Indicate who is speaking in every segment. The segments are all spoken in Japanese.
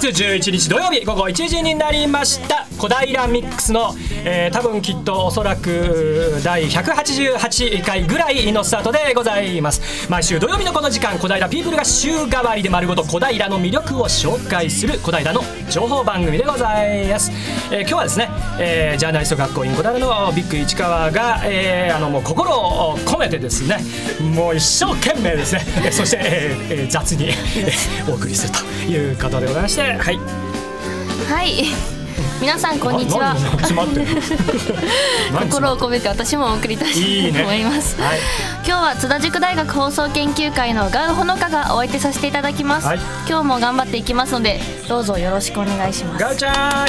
Speaker 1: 月11日土曜日午後1時になりました。小平ミックスの、えー、多分きっとおそらく第188回ぐらいのスタートでございます。毎週土曜日のこの時間小平ピープルが週替わりで丸ごと小平の魅力を紹介する小平の情報番組でございます、えー、今日はですね、えー、ジャーナリスト学校イン小平のビッグ市川が、えー、あのもう心を込めてですねもう一生懸命ですね。そして、えー、雑にお送りするということでございましてはい。
Speaker 2: はい。皆さんこんにちは。心を込めて私もお送りいたしと思います、ね。はい、今日は津田塾大学放送研究会のガウほのかがお相手させていただきます、はい、今日も頑張っていきますのでどうぞよろしくお願いします。
Speaker 1: ガウちゃ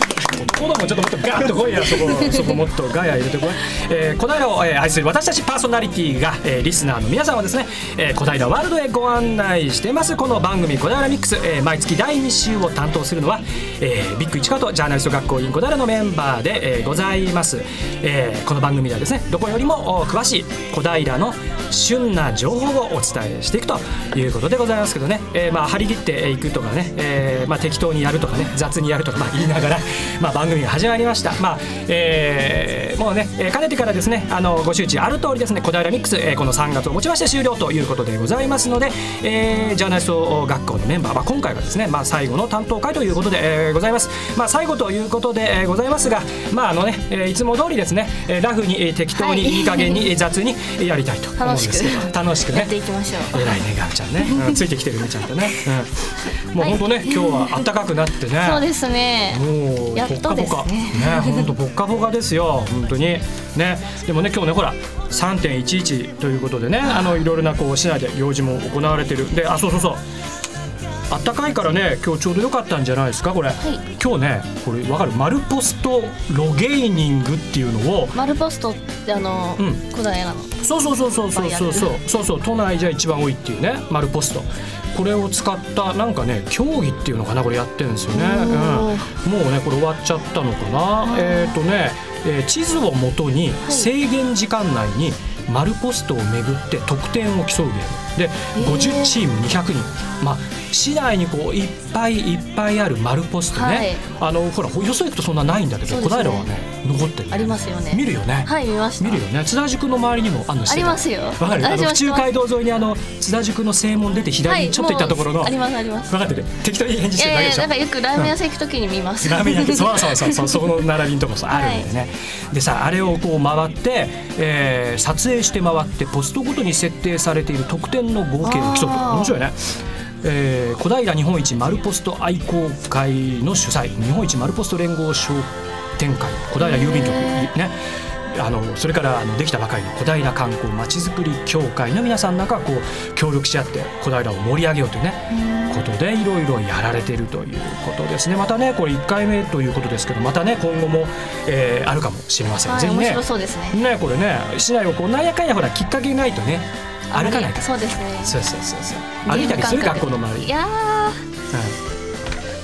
Speaker 1: んはい子供ちょっともっとガーッと来いやそこそこもっとガヤ入れてこい、えー、小平を、えー、愛する私たちパーソナリティが、えー、リスナーの皆さんをですね、えー、小平ワールドへご案内してますこの番組小平ミックス、えー、毎月第2週を担当するのは、えー、ビッグ市川とジャーナリスト学校員小平のメンバーで、えー、ございます、えー、この番組ではですねどこよりも詳しい小平の旬な情報をお伝えしていくということでございますけどね、えー、まあ張り切っていくとかね、えー、まあ適当にやるとかね雑にやるとかまあ言いながらまあ番組が始まりました。まあ、えー、もうね、えー、かねてからですね、あのご周知ある通りですね、小平ミックス、えー、この3月をもちまして終了ということでございますので、えー、ジャーナリスト学校のメンバー、まあ、今回はですね、まあ、最後の担当会ということで、えー、ございます。まあ、最後ということで、えー、ございますが、まああのね、えー、いつも通りですね、えー、ラフに、えー、適当に、い、い加減に、雑にやりたいと思うんですけど、楽しくね。や
Speaker 2: っていきましょう。
Speaker 1: 偉いね、ガムちゃんね、うん、ついてきてるね、ちゃんとね。うん、もう本当ね、今日は暖かくなってね。
Speaker 2: そうですね。
Speaker 1: もう、やっとですね。ね、本当ぽっかぽかですよ、本当に。ね、でもね、今日ね、ほら、3.11ということでね、あのいろいろなこう市内で行事も行われてる。で、あ、そうそうそう。あったかいからね今日ちょうど良かったんじゃないですかこれ、はい、今日ねこれわかる？マルポストロゲーニングっていうのを
Speaker 2: マルポストってあの、うん、古代なの？
Speaker 1: そうそうそうそうそうそう。そうそう。そう都内じゃ一番多いっていうねマルポストこれを使ったなんかね競技っていうのかなこれやってるんですよね、うん、もうねこれ終わっちゃったのかな。えっ、ー、とね、えー、地図をもとに制限時間内に丸ポストをめぐって得点を競うゲームで50チーム200人。まあ市内にこういっぱいいっぱいある丸ポストね、はい、あのほらよそ行くとそんなないんだけど、ね、小平はね残ってる、
Speaker 2: ね、ありますよね。
Speaker 1: 見るよね。
Speaker 2: はい見ました。
Speaker 1: 見るよね。津田塾の周りにもあ
Speaker 2: るのありますよ。わ
Speaker 1: かる？あの府中街道沿いにあの津田塾の正門出て左にちょっと行ったところの、
Speaker 2: はい、ありますあります。
Speaker 1: 分かってる？適当に返事してるだけでしょ？
Speaker 2: なんかよくラーメン屋さん行くときに見ます、
Speaker 1: うん、ラーメン屋そうそうそうそう。そこの並びのとこあるんでね、はい、でさあれをこう回って、えー、撮影して回ってポストごとに設定されている得点の合計を競う面白いね。えー、小平日本一丸ポスト愛好会の主催。日本一丸ポスト連合商店会。小平郵便局。ね。あのそれからあのできたばかりの小平観光まちづくり協会の皆さんなんかこう協力し合って小平を盛り上げようというねことでいろいろやられているということですね。またねこれ1回目ということですけどまたね今後も、えー、あるかもしれません、
Speaker 2: はい、
Speaker 1: ぜひね
Speaker 2: ね。
Speaker 1: ねこれね市内をこうなんやかんやほらきっかけないとね歩かないから
Speaker 2: そうですね。
Speaker 1: そうそうそうそう。歩いたりする学校の周り。
Speaker 2: いや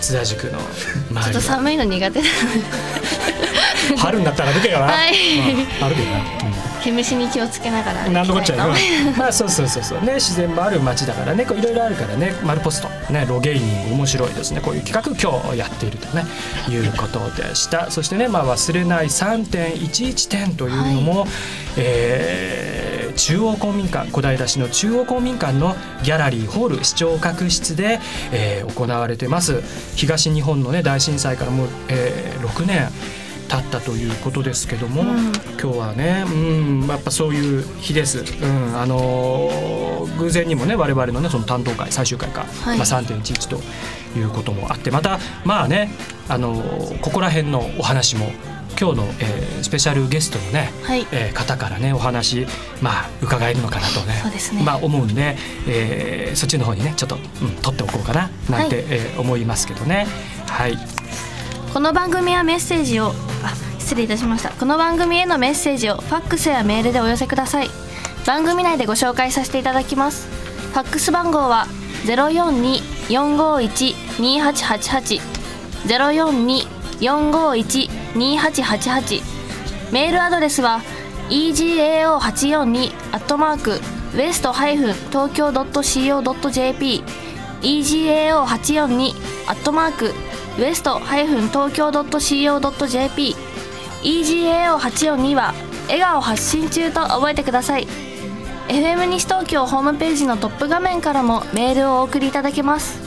Speaker 1: 津田塾の
Speaker 2: 周りちょっと寒いの苦手
Speaker 1: 春になったら歩けよな、
Speaker 2: はい、
Speaker 1: まあ、歩けよな、
Speaker 2: 毛虫に気をつけながら
Speaker 1: 何のこっちゃよ。まあそうそうそうそう。ね自然もある街だからね。こういろいろあるからね。マルポスト。ねロゲイニング面白いですね。こういう企画今日やっているとね。いうことでした。そしてねまあ忘れない3.11点というのも、はい、えー中央公民館小平市の中央公民館のギャラリーホール視聴覚室で、えー、行われてます。東日本の、ね、大震災からもう、えー、6年経ったということですけども、うん、今日はね、うん、やっぱそういう日です。うん、あのー、偶然にもね我々のねその担当会最終回か、はい、まあ3.11ということもあってまたまあねあのー、ここら辺のお話も今日の、えー、スペシャルゲストのね、はい、えー、方からねお話まあ伺えるのかなとね
Speaker 2: ね。
Speaker 1: まあ思うんで、えー、そっちの方にねちょっと、うん、取っておこうかななんて、はい、えー、思いますけどね。はい
Speaker 2: この番組はメッセージをあ失礼いたしました。この番組へのメッセージをファックスやメールでお寄せください。番組内でご紹介させていただきます。ファックス番号は042-451-2888 042-451-2888メールアドレスは egao842 アットマークウエストハイフン東京 .co.jp egao842 アットマークウエスト東京 .co.jp egao842 は笑顔発信中と覚えてください。FM 西東京ホームページのトップ画面からもメールをお送りいただけます。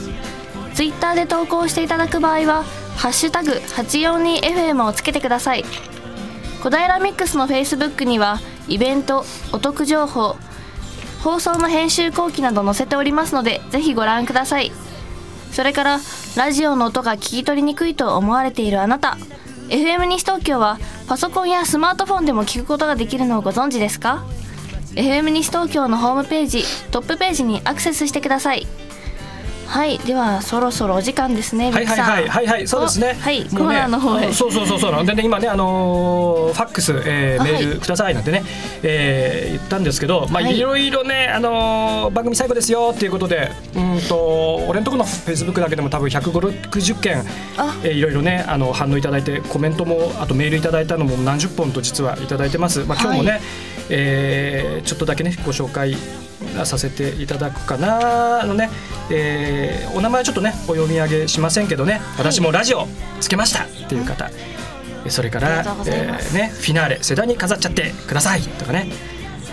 Speaker 2: ツイッターで投稿していただく場合は「ハッシュタグ #842FM」をつけてください。小平ミックスのフェイスブックにはイベントお得情報放送の編集後期など載せておりますのでぜひご覧ください。それからラジオの音が聞き取りにくいと思われているあなた。FM 西東京はパソコンやスマートフォンでも聞くことができるのをご存知ですか？FM 西東京のホームページトップページにアクセスしてください。はいではそろそろお時間ですね
Speaker 1: はいはいはいはいはいそうですね。
Speaker 2: はいコーナーの方へ。
Speaker 1: そうそうそうそう。でね今ねあのーファックス、えー
Speaker 2: あ
Speaker 1: メー
Speaker 2: はい
Speaker 1: ルくださいなんてね、えー言ったんですけどまあ
Speaker 2: はい。
Speaker 1: いろいろねあのー番組最後ですよっていうことでうんと俺のところのフェイスブックだけでも多分150件
Speaker 2: あ。
Speaker 1: えーいろいろねあの反応いただいてコメントもあとメールいただいたのも何十本と実はいただいてます。まあ今日もね、
Speaker 2: はい。
Speaker 1: えーちょっとだけねご紹介させていただくかな。あのね、えーお名前ちょっとねお読み上げしませんけどね。私もラジオつけましたっていう方、それからえーねフィナーレ世代に飾っちゃってください。とかね。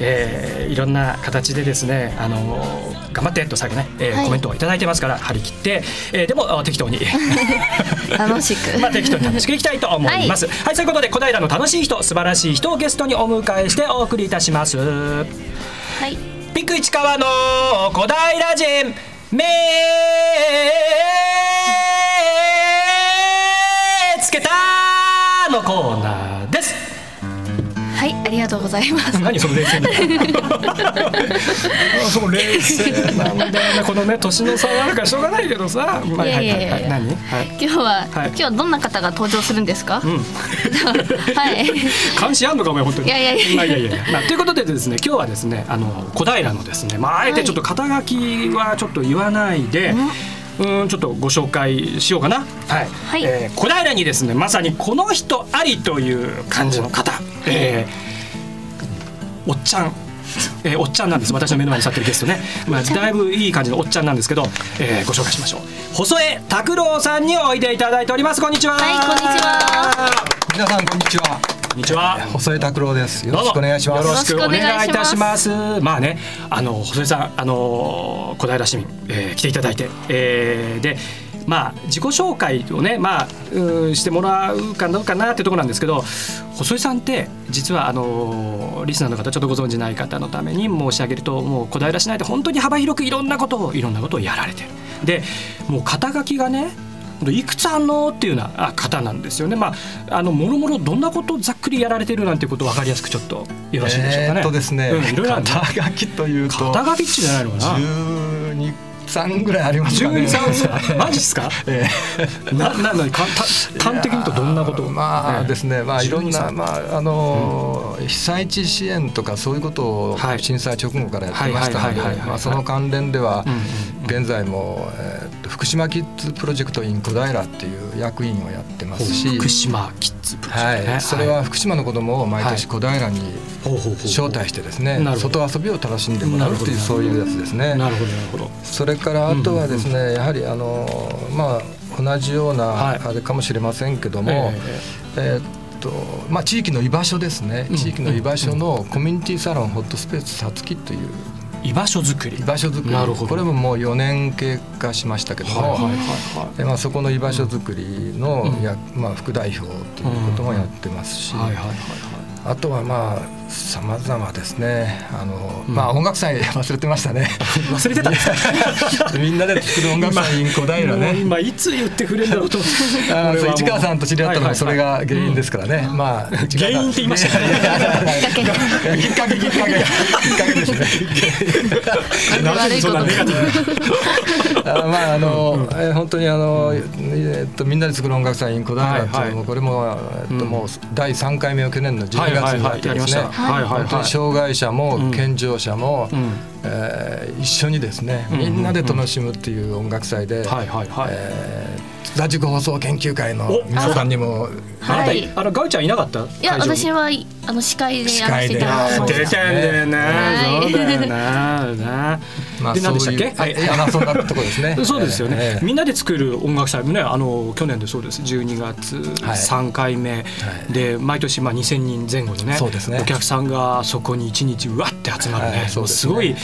Speaker 1: えーいろんな形でですね、あのー頑張ってと最後ね、えー
Speaker 2: はい。
Speaker 1: コメントをいただいてますから張り切って、えーでもあ適当に。
Speaker 2: 楽しく。
Speaker 1: まあ適当に楽しくいきたいと思います。はい、そういうことで小平の楽しい人、素晴らしい人をゲストにお迎えしてお送りいたします。
Speaker 2: はい
Speaker 1: ピク市川の小平人めつけたのコーナー。
Speaker 2: とうございます
Speaker 1: 何その冷静な。その冷静なんだよね。このね年の差があるからしょうがないけどさ。まあ
Speaker 2: いやいやい
Speaker 1: 何？はい。
Speaker 2: 今日は、
Speaker 1: はい
Speaker 2: 今日はどんな方が登場するんですか、
Speaker 1: うん。
Speaker 2: はい
Speaker 1: 監視あんのかお前本当に。
Speaker 2: いやいやいや
Speaker 1: まあいやいやいや。まあということでですね今日はですねあの小平のですねまああえてちょっと肩書きはちょっと言わないで。うんちょっとご紹介しようかな。はい。
Speaker 2: はい
Speaker 1: えー小平にですねまさにこの人ありという感じの方。えーおっちゃん。えーおっちゃんなんです私の目の前に立ってるゲストね、まあ、だいぶいい感じのおっちゃんなんですけど、えーご紹介しましょう細江拓郎さんにおいでいただいておりますこんにちは
Speaker 2: はいこんにちは
Speaker 3: 皆さんこんにちは。
Speaker 1: こんにちは
Speaker 3: 細江拓郎です。よろしくお願いします。
Speaker 1: よろしくお願いいたします。まあね、あの細井さん、あの小平市民、えー来ていただいて、えーで。まあ、自己紹介をね、まあ、うんしてもらうかどうかなっていうところなんですけど細井さんって実はあのリスナーの方ちょっとご存じない方のために申し上げるともう小平市内で本当に幅広くいろんなことをいろんなことをやられてる。でもう肩書きがねいくつあんのっていうようなあ方なんですよね。まああのもろもろどんなことをざっくりやられてるなんてことを分かりやすくちょっとよろしいでしょうかね。
Speaker 3: えーっとですね、
Speaker 1: うん、いろいろ
Speaker 3: 肩書きというと
Speaker 1: 肩書きじゃないのかな。
Speaker 3: 十二三ぐらいありますかね。
Speaker 1: 十二三歳マジっすか？
Speaker 3: え
Speaker 1: なななかた端的に言うとどんなこと？を？
Speaker 3: まあですね、まあいろん
Speaker 1: 12
Speaker 3: な
Speaker 1: 歳
Speaker 3: まああの被災地支援とかそういうことを
Speaker 1: はい。
Speaker 3: 震災直後からやってましたのでまあその関連では
Speaker 1: うんうんうん。
Speaker 3: 現在もえー福島キッズプロジェクト in 小平っていう役員をやってますし、
Speaker 1: 福島キッズプロジェクトね。
Speaker 3: はい、それは福島の子供を毎年小平に招待してですね。外遊びを楽しんでもらうっていうそういうやつですね。
Speaker 1: なるほどなるほど。
Speaker 3: それからあとはですね、やはりあのまあ同じよう
Speaker 1: はい。
Speaker 3: なあれかもしれませんけども、
Speaker 1: え
Speaker 3: えーっとまあ地域の居場所ですね、
Speaker 1: うん。
Speaker 3: 地域の居場所のコミュニティサロンホットスペースさつきという
Speaker 1: 居場所作り。
Speaker 3: 居場所づくり
Speaker 1: なるほど
Speaker 3: これももう4年経過しましたけども、
Speaker 1: はいはいはいはい。
Speaker 3: えまあ、そこの居場所づくりの、
Speaker 1: うん
Speaker 3: やまあ、副代表ということもやってますし、
Speaker 1: はいはいはいはい。
Speaker 3: あとはまあさまざまですね。あの、
Speaker 1: うん。
Speaker 3: まあ音楽祭 忘れてましたね。
Speaker 1: 忘れてた？
Speaker 3: みんなで作る音楽祭小平ね。
Speaker 1: 今いつ言ってくれるんだろうと。
Speaker 3: あそう。市川さんと知り合ったのはそれ
Speaker 1: はいはい。はい
Speaker 3: が原因ですからね、まあ市川さん。
Speaker 1: 原因って言いましたね。
Speaker 3: きっかけきっかけ。きっかけですね。
Speaker 1: なんでそんなネガティブな
Speaker 3: あまああの、えー本当にあの、えっとみんなで作る音楽祭 in 小平っていうのも、
Speaker 1: はいはい。
Speaker 3: これも、えっと
Speaker 1: うん。
Speaker 3: もう第3回目を去年の12月にやってですね、
Speaker 1: はいはいはい。
Speaker 3: 本当に障害者も
Speaker 1: うん。
Speaker 3: 健常者も、
Speaker 1: うん。
Speaker 3: えー一緒にですね
Speaker 1: うん
Speaker 3: みんなで楽しむっていう音楽祭で、
Speaker 1: はいはいはい。
Speaker 3: えーラジコ放送研究会の
Speaker 1: お
Speaker 3: 皆さんにも
Speaker 1: あなた
Speaker 2: はい。
Speaker 1: あのガウちゃんいなかった？
Speaker 2: いや私はあの司会でやらせていただきま
Speaker 3: 司会で
Speaker 2: した
Speaker 1: 出てんだよね、
Speaker 2: はい。
Speaker 1: そうだよ なな
Speaker 3: まあ、
Speaker 1: で何でしたっけ？
Speaker 3: はい、そんなとこですね。
Speaker 1: そうですよね、
Speaker 3: ええ
Speaker 1: みんなで作る音楽祭もねあの去年でそうです。12月
Speaker 3: はい。
Speaker 1: 3回目、
Speaker 3: い。
Speaker 1: で毎年まあ2000人前後のね
Speaker 3: そうですね。
Speaker 1: お客さんがそこに1日うわって集まるね、
Speaker 3: はい。そうですね。
Speaker 1: すごい
Speaker 3: え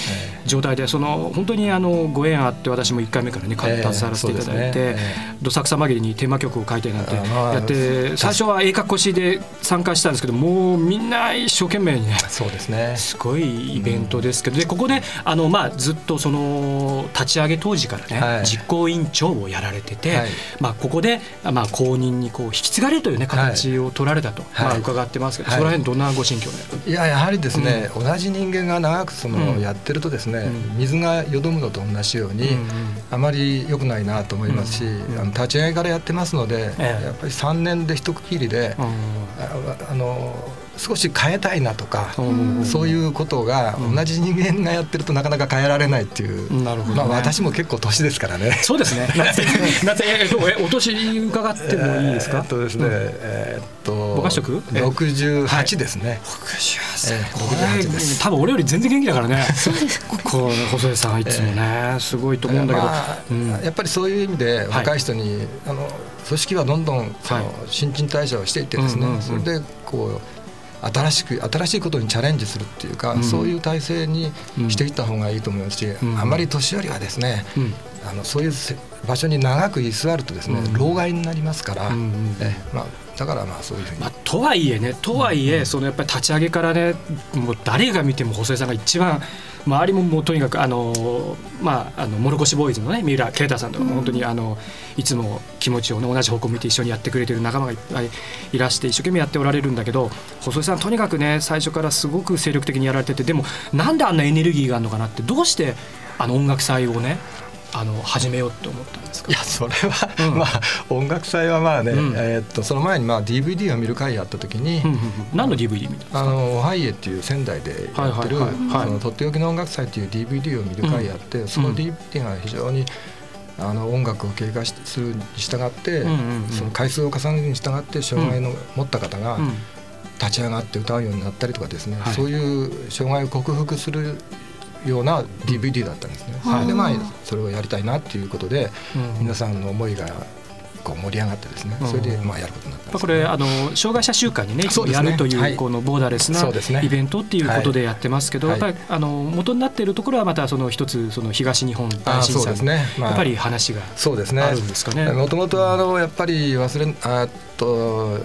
Speaker 1: 状態でその本当にあのご縁あって私も1回目からね携わらせていただいて、どさくさ紛れにテーマ曲を書いてなんてやって最初はええかっこしで参加したんですけどもうみんな一生懸命にね
Speaker 3: そうですね。
Speaker 1: すごいイベントですけど、でここであの、まあ、ずっとその立ち上げ当時からね、
Speaker 3: はい。
Speaker 1: 実行委員長をやられてて、
Speaker 3: はい。
Speaker 1: まあ、ここで、まあ、公認にこう引き継がれるという、ね、形を取られたと、
Speaker 3: はい。
Speaker 1: まあ、伺ってますけど、
Speaker 3: はい。
Speaker 1: そこら辺どんなご心境で、
Speaker 3: いややはりですね、同じ人間が長くその、
Speaker 1: うん。
Speaker 3: やってるとですね、
Speaker 1: うん。
Speaker 3: 水がよどむのと同じように、
Speaker 1: うんうん。
Speaker 3: あまり良くないなと思いますし、
Speaker 1: うん
Speaker 3: あの立ち上げからやってますので、
Speaker 1: ええ。
Speaker 3: やっぱり3年で一区切りで、あの少し変えたいなとか、
Speaker 1: うん
Speaker 3: そういうことが
Speaker 1: うん。
Speaker 3: 同じ人間がやってるとなかなか変えられないっていう、
Speaker 1: なるほどね。
Speaker 3: まあ、私も結構年ですからね。
Speaker 1: そうですね。夏夏ええお年伺ってもいいですか？
Speaker 3: えーっとですね、えーっと
Speaker 1: ぼかしとく
Speaker 3: ？68ですね。ええ
Speaker 1: こ
Speaker 3: 68
Speaker 1: れ
Speaker 3: です。
Speaker 1: 多分俺より全然元気だからね。そうです。こう細井さんはいつもねすごいと思うんだけど。
Speaker 3: まあ
Speaker 1: うん。
Speaker 3: やっぱりそういう意味で若い人に、あの組織はどんどんその、
Speaker 1: はい。
Speaker 3: 新陳代謝をしていってですね、
Speaker 1: うんうんうん。
Speaker 3: それでこう新しく新しいことにチャレンジするっていうか、
Speaker 1: うん。
Speaker 3: そういう体制にしていった方がいいと思いますし、
Speaker 1: ん。
Speaker 3: あまり年寄りはですね、
Speaker 1: うん。
Speaker 3: あのそういうせ場所に長く居座るとですね、
Speaker 1: うん。
Speaker 3: 老害になりますから、
Speaker 1: うんうん
Speaker 3: えまあ、だからまあそういうふうに、
Speaker 1: まあ、とはいえねとはいえ、そのやっぱり立ち上げからねもう誰が見ても細井さんが一番周りももうとにかくあのまああのもろこしボーイズのね三浦啓太さんとかも本当にあのいつも気持ちをね同じ方向を見て一緒にやってくれてる仲間がいっぱいいらして一生懸命やっておられるんだけど細井さんとにかくね最初からすごく精力的にやられててでもなんであんなエネルギーがあるのかなってどうしてあの音楽祭をねあの始めようって思ったんですか？
Speaker 3: いやそれは、
Speaker 1: うん。
Speaker 3: まあ音楽祭はまあね、
Speaker 1: うん。
Speaker 3: えーっとその前にまあ DVD を見る会やった時に、
Speaker 1: うんうんうん。何の DVD 見たんですか？
Speaker 3: あのオハイエっていう仙台でやってる、
Speaker 1: はいはい
Speaker 3: そのとっておきの音楽祭っていう DVD を見る会やって、その DVD が非常にあの音楽を経過しするに従って、
Speaker 1: うんうんうん。
Speaker 3: その回数を重ねるに従って障害の持った方が
Speaker 1: うん。
Speaker 3: 立ち上がって歌うようになったりとかですね、
Speaker 1: はい。
Speaker 3: そういう障害を克服するような DVD だったんですね。
Speaker 2: はい。
Speaker 3: でまあそれをやりたいなっていうことで、
Speaker 1: うん。
Speaker 3: 皆さんの思いがこう盛り上がってですね、
Speaker 1: うん。
Speaker 3: それでまあやることになった
Speaker 1: これあの障害者週間にねやるという
Speaker 3: はい。
Speaker 1: このボーダーレスなイベントっていうことでやってますけど、
Speaker 3: はい。
Speaker 1: やっぱりあの元になっているところはまたその一つその東日本大
Speaker 3: あ
Speaker 1: 震災
Speaker 3: すね、まあ。
Speaker 1: やっぱり話が
Speaker 3: そうですね。
Speaker 1: あるんですかね。
Speaker 3: もともとはあのやっぱり忘れあっと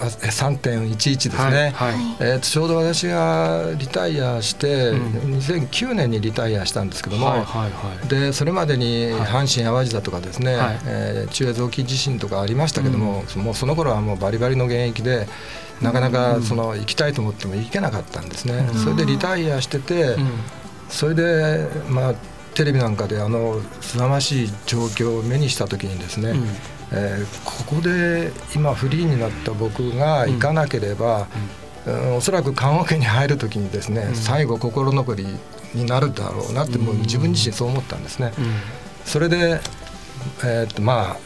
Speaker 3: あ3.11ですね、
Speaker 1: はい。はい。
Speaker 3: えーとちょうど私がリタイアして、
Speaker 1: うん。
Speaker 3: 2009年にリタイアしたんですけども、
Speaker 1: はいはいはい。
Speaker 3: でそれまでに
Speaker 1: はい。
Speaker 3: 阪神・淡路だとかですね、
Speaker 1: はい。
Speaker 3: えー中越沖地震とかありましたけども、もうその頃はもうバリバリの現役でなかなかその行きたいと思っても行けなかったんですね、
Speaker 1: うん。
Speaker 3: それでリタイアしてて、
Speaker 1: うん。
Speaker 3: それでまあテレビなんかであの凄ましい状況を目にした時にですね、
Speaker 1: うん。
Speaker 3: えーここで今フリーになった僕が行かなければ、うんおそらく棺桶に入る時にですね、
Speaker 1: うん。
Speaker 3: 最後心残りになるだろうなってもう自分自身そう思ったんですね。
Speaker 1: うん。
Speaker 3: それで、えーっとまあ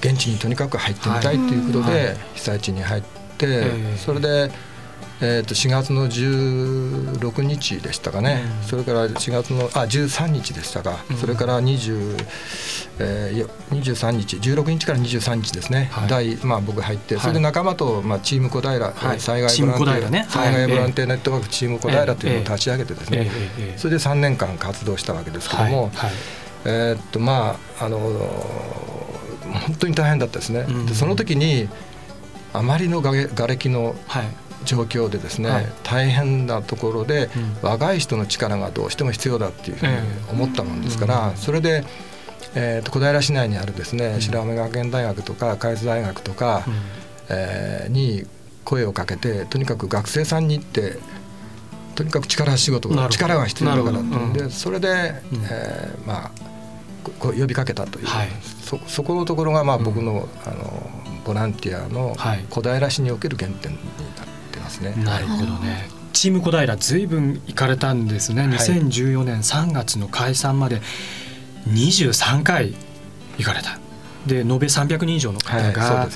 Speaker 3: 現地にとにかく入ってみたいということで、
Speaker 1: はい。
Speaker 3: 被災地に入って、
Speaker 1: ええ
Speaker 3: それで、えと4月の16日でしたかね、
Speaker 1: うん。
Speaker 3: それから4月のあ13日でしたか、
Speaker 1: うん。
Speaker 3: それから20、えーいや23日16日から23日ですね、
Speaker 1: はい。
Speaker 3: 第まあ、僕入って、
Speaker 1: はい。
Speaker 3: それで仲間と、まあ、チーム小平、
Speaker 1: はい。
Speaker 3: 災害ボランティア、災害ボラン
Speaker 1: は
Speaker 3: ティアネットワークチーム小平というのを立ち上げてですね、それで3年間活動したわけですけども、えーっとまああの本当に大変だったですね、
Speaker 1: うん。
Speaker 3: でその時にあまりのがれの
Speaker 1: はい。
Speaker 3: 状況でですね、
Speaker 1: はい。
Speaker 3: 大変なところで、
Speaker 1: うん。
Speaker 3: 若い人の力がどうしても必要だっていうふうに
Speaker 1: え
Speaker 3: 思ったもんですから、
Speaker 1: うん。
Speaker 3: それで、えーっと小平市内にあるですね、
Speaker 1: うん。
Speaker 3: 白梅学園大学とか海津大学とか、
Speaker 1: うん。
Speaker 3: えーに声をかけてとにかく学生さんに行ってとにかく力仕事力が必要だからって
Speaker 1: うん。
Speaker 3: でそれで、
Speaker 1: うん。
Speaker 3: えーまあ呼びかけたという、
Speaker 1: はい。
Speaker 3: そそこのところがまあ
Speaker 1: うん。
Speaker 3: 僕の,、あのボランティアの
Speaker 1: はい。
Speaker 3: 小平市における原点になってますね。
Speaker 1: なるほどね。チーム小平ずいぶん行かれたんですね。
Speaker 3: い。
Speaker 1: 2014年3月の解散まで23回行かれた。で延べ300人以上の方が。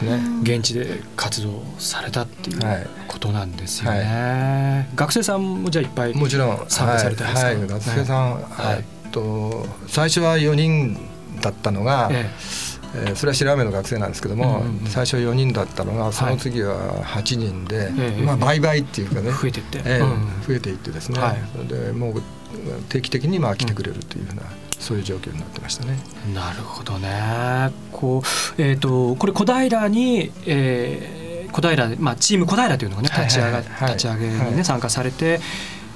Speaker 1: 現地で活動されたっていう
Speaker 3: はい。
Speaker 1: ことなんですよね。学生さんもじゃあいっぱい
Speaker 3: もちろん
Speaker 1: 参加されてますか？
Speaker 3: はい。はい、学生さん、
Speaker 1: はい。
Speaker 3: はいと最初は4人だったのが、
Speaker 1: え
Speaker 3: え。ーそれは白目の学生なんですけども、
Speaker 1: うんうんうん。
Speaker 3: 最初4人だったのがその次は8人で、
Speaker 1: ええ
Speaker 3: まあ倍々っていうかね、
Speaker 1: 増えていって。
Speaker 3: ええ
Speaker 1: うん
Speaker 3: 増えていってですね、
Speaker 1: はい。
Speaker 3: それでもう定期的にまあ来てくれるというふうな、そういう状況になってましたね。
Speaker 1: えなるほどね。こう、えー、とこれ小平に、えー小平、まあ、チーム小平というのがね
Speaker 3: はい
Speaker 1: 立ち上が、
Speaker 3: はいはい。
Speaker 1: 立ち上げに、ね
Speaker 3: はい。
Speaker 1: 参加されて、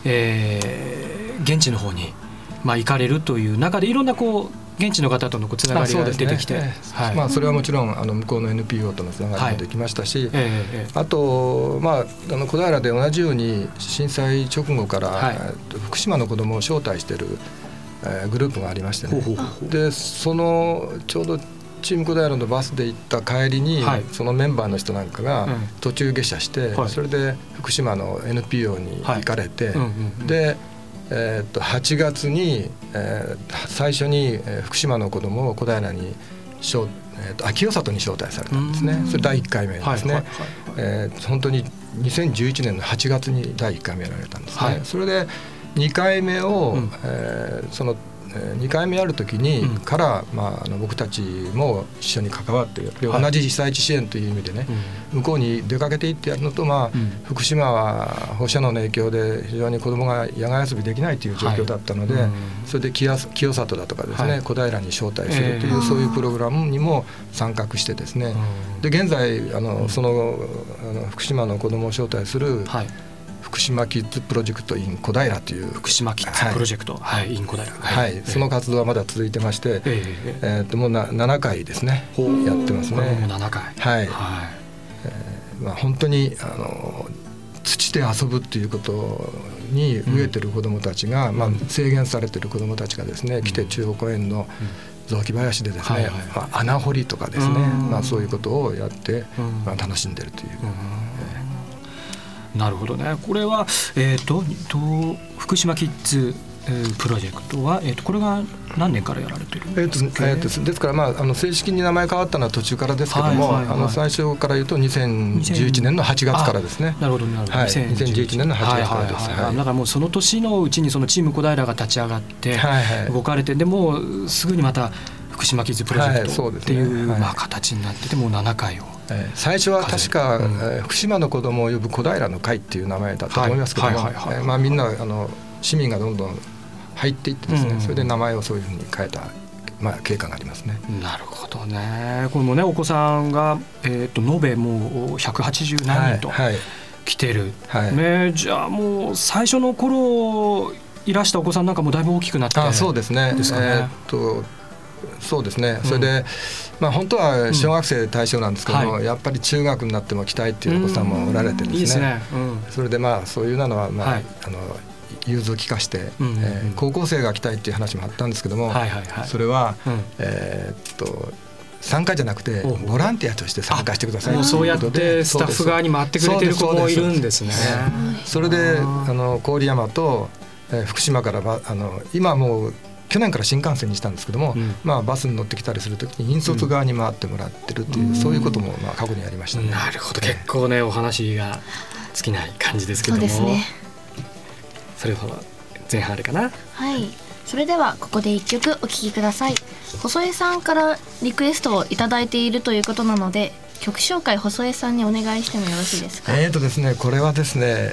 Speaker 1: えー現地の方に、まあ、行かれるという中でいろんなこう現地の方とのつながりが出てきて、
Speaker 3: ええ。
Speaker 1: はい。
Speaker 3: まあ、それはもちろんあの向こうの NPO とのつながりもできましたし、
Speaker 1: ええええ。
Speaker 3: あと、まあ、あの小平で同じように震災直後から、
Speaker 1: はい。
Speaker 3: えっと福島の子どもを招待している、えーグループがありましてね。でそのちょうどチーム小平のバスで行った帰りに、
Speaker 1: はい。
Speaker 3: そのメンバーの人なんかが
Speaker 1: うん。
Speaker 3: 途中下車して、
Speaker 1: はい。
Speaker 3: それで福島の NPO に行かれて、
Speaker 1: うんうんうん。
Speaker 3: で、えーっと8月に、えー最初に、えー福島の子どもを小平に招えーっと秋代里に招待されたんですね。
Speaker 1: うん。
Speaker 3: それ第1回目ですね。本当に2011年の8月に第1回目やられたんですね、
Speaker 1: はい。
Speaker 3: それで2回目を、
Speaker 1: うん。
Speaker 3: えーその2回目やるときに、
Speaker 1: うん。
Speaker 3: から、まあ、あの僕たちも一緒に関わってで
Speaker 1: はい。
Speaker 3: 同じ被災地支援という意味でね、
Speaker 1: うん。
Speaker 3: 向こうに出かけていってやるのと、まあ
Speaker 1: うん。
Speaker 3: 福島は放射能の影響で非常に子どもが野外遊びできないという状況だったので、
Speaker 1: はいうん。
Speaker 3: それで清清里だとかですね、
Speaker 1: はい。
Speaker 3: 小平に招待するという、
Speaker 1: ええ
Speaker 3: そういうプログラムにも参画してですね、で現在あの、そのあの福島の子どもを招待する、
Speaker 1: はい、
Speaker 3: 福島キッズプロジェクト in 小平という、
Speaker 1: 福島キッズプロジェクト、はい。インコ大学
Speaker 3: はい。その活動はまだ続いてまして、
Speaker 1: ええええ。
Speaker 3: えー、ともうな7回ですね。やってます
Speaker 1: これも
Speaker 3: ね。
Speaker 1: 7回。
Speaker 3: はい。
Speaker 1: は
Speaker 3: まあ、本当にあの土で遊ぶっていうことに飢えてる子どもたちが、まあ、制限されてる子どもたちがですね、来て中央公園の雑木林でですね、
Speaker 1: はいはい
Speaker 3: まあ、穴掘りとかですね、
Speaker 1: うん。
Speaker 3: まあ、そういうことをやって、
Speaker 1: うん。
Speaker 3: まあ、楽しんでるという。
Speaker 1: なるほどね。これは、えー、とと福島キッズ、えープロジェクトは、えー、とこれが何年からやられてるん
Speaker 3: えーと
Speaker 1: ですか、
Speaker 3: えー。とですから、まあ、あの正式に名前変わったのは途中からですけども、
Speaker 1: はいはいはい。
Speaker 3: あの最初から言うと2011年の8月からですね。
Speaker 1: なるほどなるほど、
Speaker 3: はい。2011年の8月からです。
Speaker 1: はいはいはい。
Speaker 3: はい。
Speaker 1: だからもうその年のうちにそのチーム小平が立ち上がって
Speaker 3: はいはい。
Speaker 1: 動かれて、でもうすぐにまた福島キッズプロジェ
Speaker 3: はい
Speaker 1: クトっていう,、
Speaker 3: はい。
Speaker 1: まあ、形になっててもう7回を。
Speaker 3: えー最初は確か、福島の子供を呼ぶ小平の会っていう名前だったと思いますけどもみんなあの市民がどんどん入っていってですね、
Speaker 1: うん。
Speaker 3: それで名前をそういうふうに変えた、まあ、経過がありますね。
Speaker 1: なるほどね。これもねお子さんが、えー、と延べもう180何人と来てる、
Speaker 3: はい。
Speaker 1: ね、じゃあもう最初の頃いらしたお子さんなんかもだいぶ大きくなって
Speaker 3: あそうですね。
Speaker 1: ですかね。
Speaker 3: えーっとそうですね。それで、まあ本当は小学生対象なんですけども、
Speaker 1: はい。
Speaker 3: やっぱり中学になっても来たいっていうお子さんもおられてですね。
Speaker 1: ね、うん。
Speaker 3: それでまあそういうのはまあ、
Speaker 1: はい。
Speaker 3: あの融通を聞かして、
Speaker 1: うんうんうん。
Speaker 3: えー高校生が来たいっていう話もあったんですけども、
Speaker 1: はいはいはい。
Speaker 3: それは、
Speaker 1: うん。
Speaker 3: えーっと参加じゃなくてボランティアとして参加してください。
Speaker 1: そうやってスタッフ側に回ってくれてる子もいるんですね。
Speaker 3: それで
Speaker 1: あ
Speaker 3: の郡山と、えー福島からばあの今もう去年から新幹線にしたんですけども、
Speaker 1: うん。
Speaker 3: まあ、バスに乗ってきたりするときに引率側に回ってもらってるっていう、そういうこともまあ過去にありましたね。
Speaker 1: なるほど。結構ねお話が尽きない感じですけ
Speaker 2: そ
Speaker 1: ども。
Speaker 2: うですね。
Speaker 1: それほど前半あれかな。
Speaker 2: はい。それではここで一曲お聴きください。細江さんからリクエストをいただいているということなので曲紹介細江さんにお願いしてもよろしいですか？
Speaker 3: えーとですね、これはですね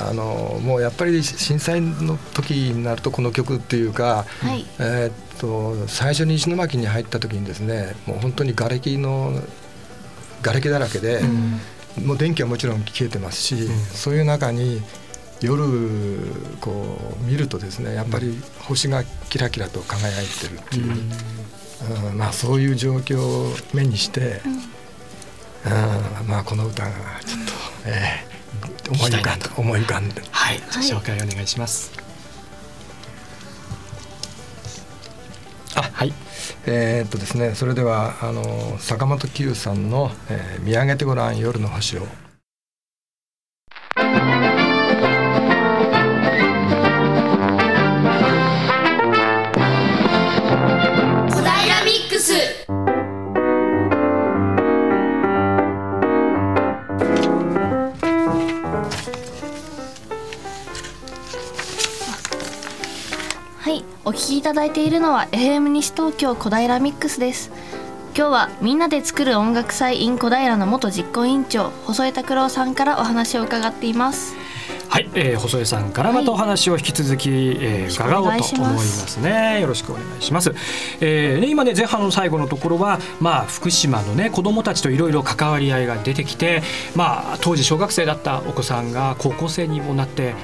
Speaker 3: あのもうやっぱり震災の時になるとこの曲っていうか、
Speaker 2: はい。
Speaker 3: えーっと最初に石巻に入った時にですねもう本当に瓦礫の瓦礫だらけで、もう電気はもちろん消えてますし、そういう中に夜こう見るとですねやっぱり星がキラキラと輝いてるっていう、うん。まあ、そういう状況を目にして、うん。まあ、この歌がちょっと、えー思い浮かんだ思い浮かんで。
Speaker 1: はい、
Speaker 2: はい
Speaker 1: 紹介お願いします。あはい。
Speaker 3: えーっとですねそれではあの坂本九さんの、えー見上げてごらん夜の星を」
Speaker 2: お聞きいただいているのは FM 西東京小平ミックスです。今日はみんなで作る音楽祭 in 小平の元実行委員長細江拓郎さんからお話を伺っています。
Speaker 1: はい、えー、細江さんからまたお話を引き続き、はい、えー、伺おうと思いますね。よろしくお願いします、えーね、今ね前半の最後のところはまあ福島のね子どもたちといろいろ関わり合いが出てきてまあ当時小学生だったお子さんが高校生にもなって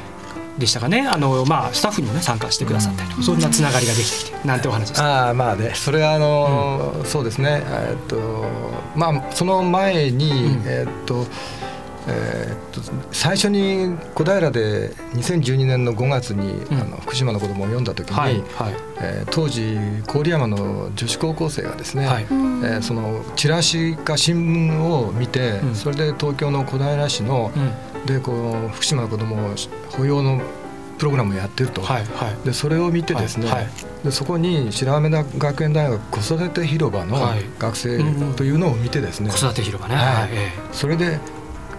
Speaker 1: でしたかね。あの、まあ、スタッフにも、ね、参加してくださったりとか、そんなつながりができてきてなんてお話です。
Speaker 3: あまあねそれはあの、うん、そうですね。えっとまあその前に、うん、えっとえー、と最初に小平で2012年の5月に、うん、あの福島の子供を読んだ時に、はいはい、えー、当時郡山の女子高校生がですね、はい、えー、そのチラシか新聞を見て、うん、それで東京の小平市の、うん、でこう福島の子供を保養のプログラムをやってると、はいはい、でそれを見てですね、はいはい、でそこに白雨学園大学子育て広場の学生というのを見てですね、
Speaker 1: 子育て広場ね、
Speaker 3: はい、それで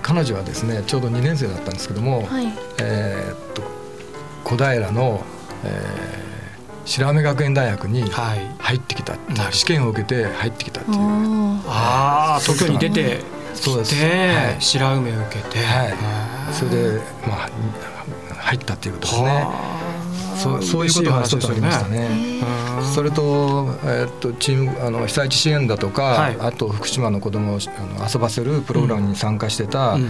Speaker 3: 彼女はですねちょうど2年生だったんですけども、はい、えっと小平の、えー、白雨学園大学に入ってきた、はい、試験を受けて入ってきたっていう。
Speaker 1: ああ東京に出てそうです、はい、白梅を受けて、は
Speaker 3: い、それでまあ入ったっていうことですね。そうそういうことが一つありましたね。それと,、えー、っとチームあの被災地支援だとか、はい、あと福島の子どもをあの遊ばせるプログラムに参加してた、うん、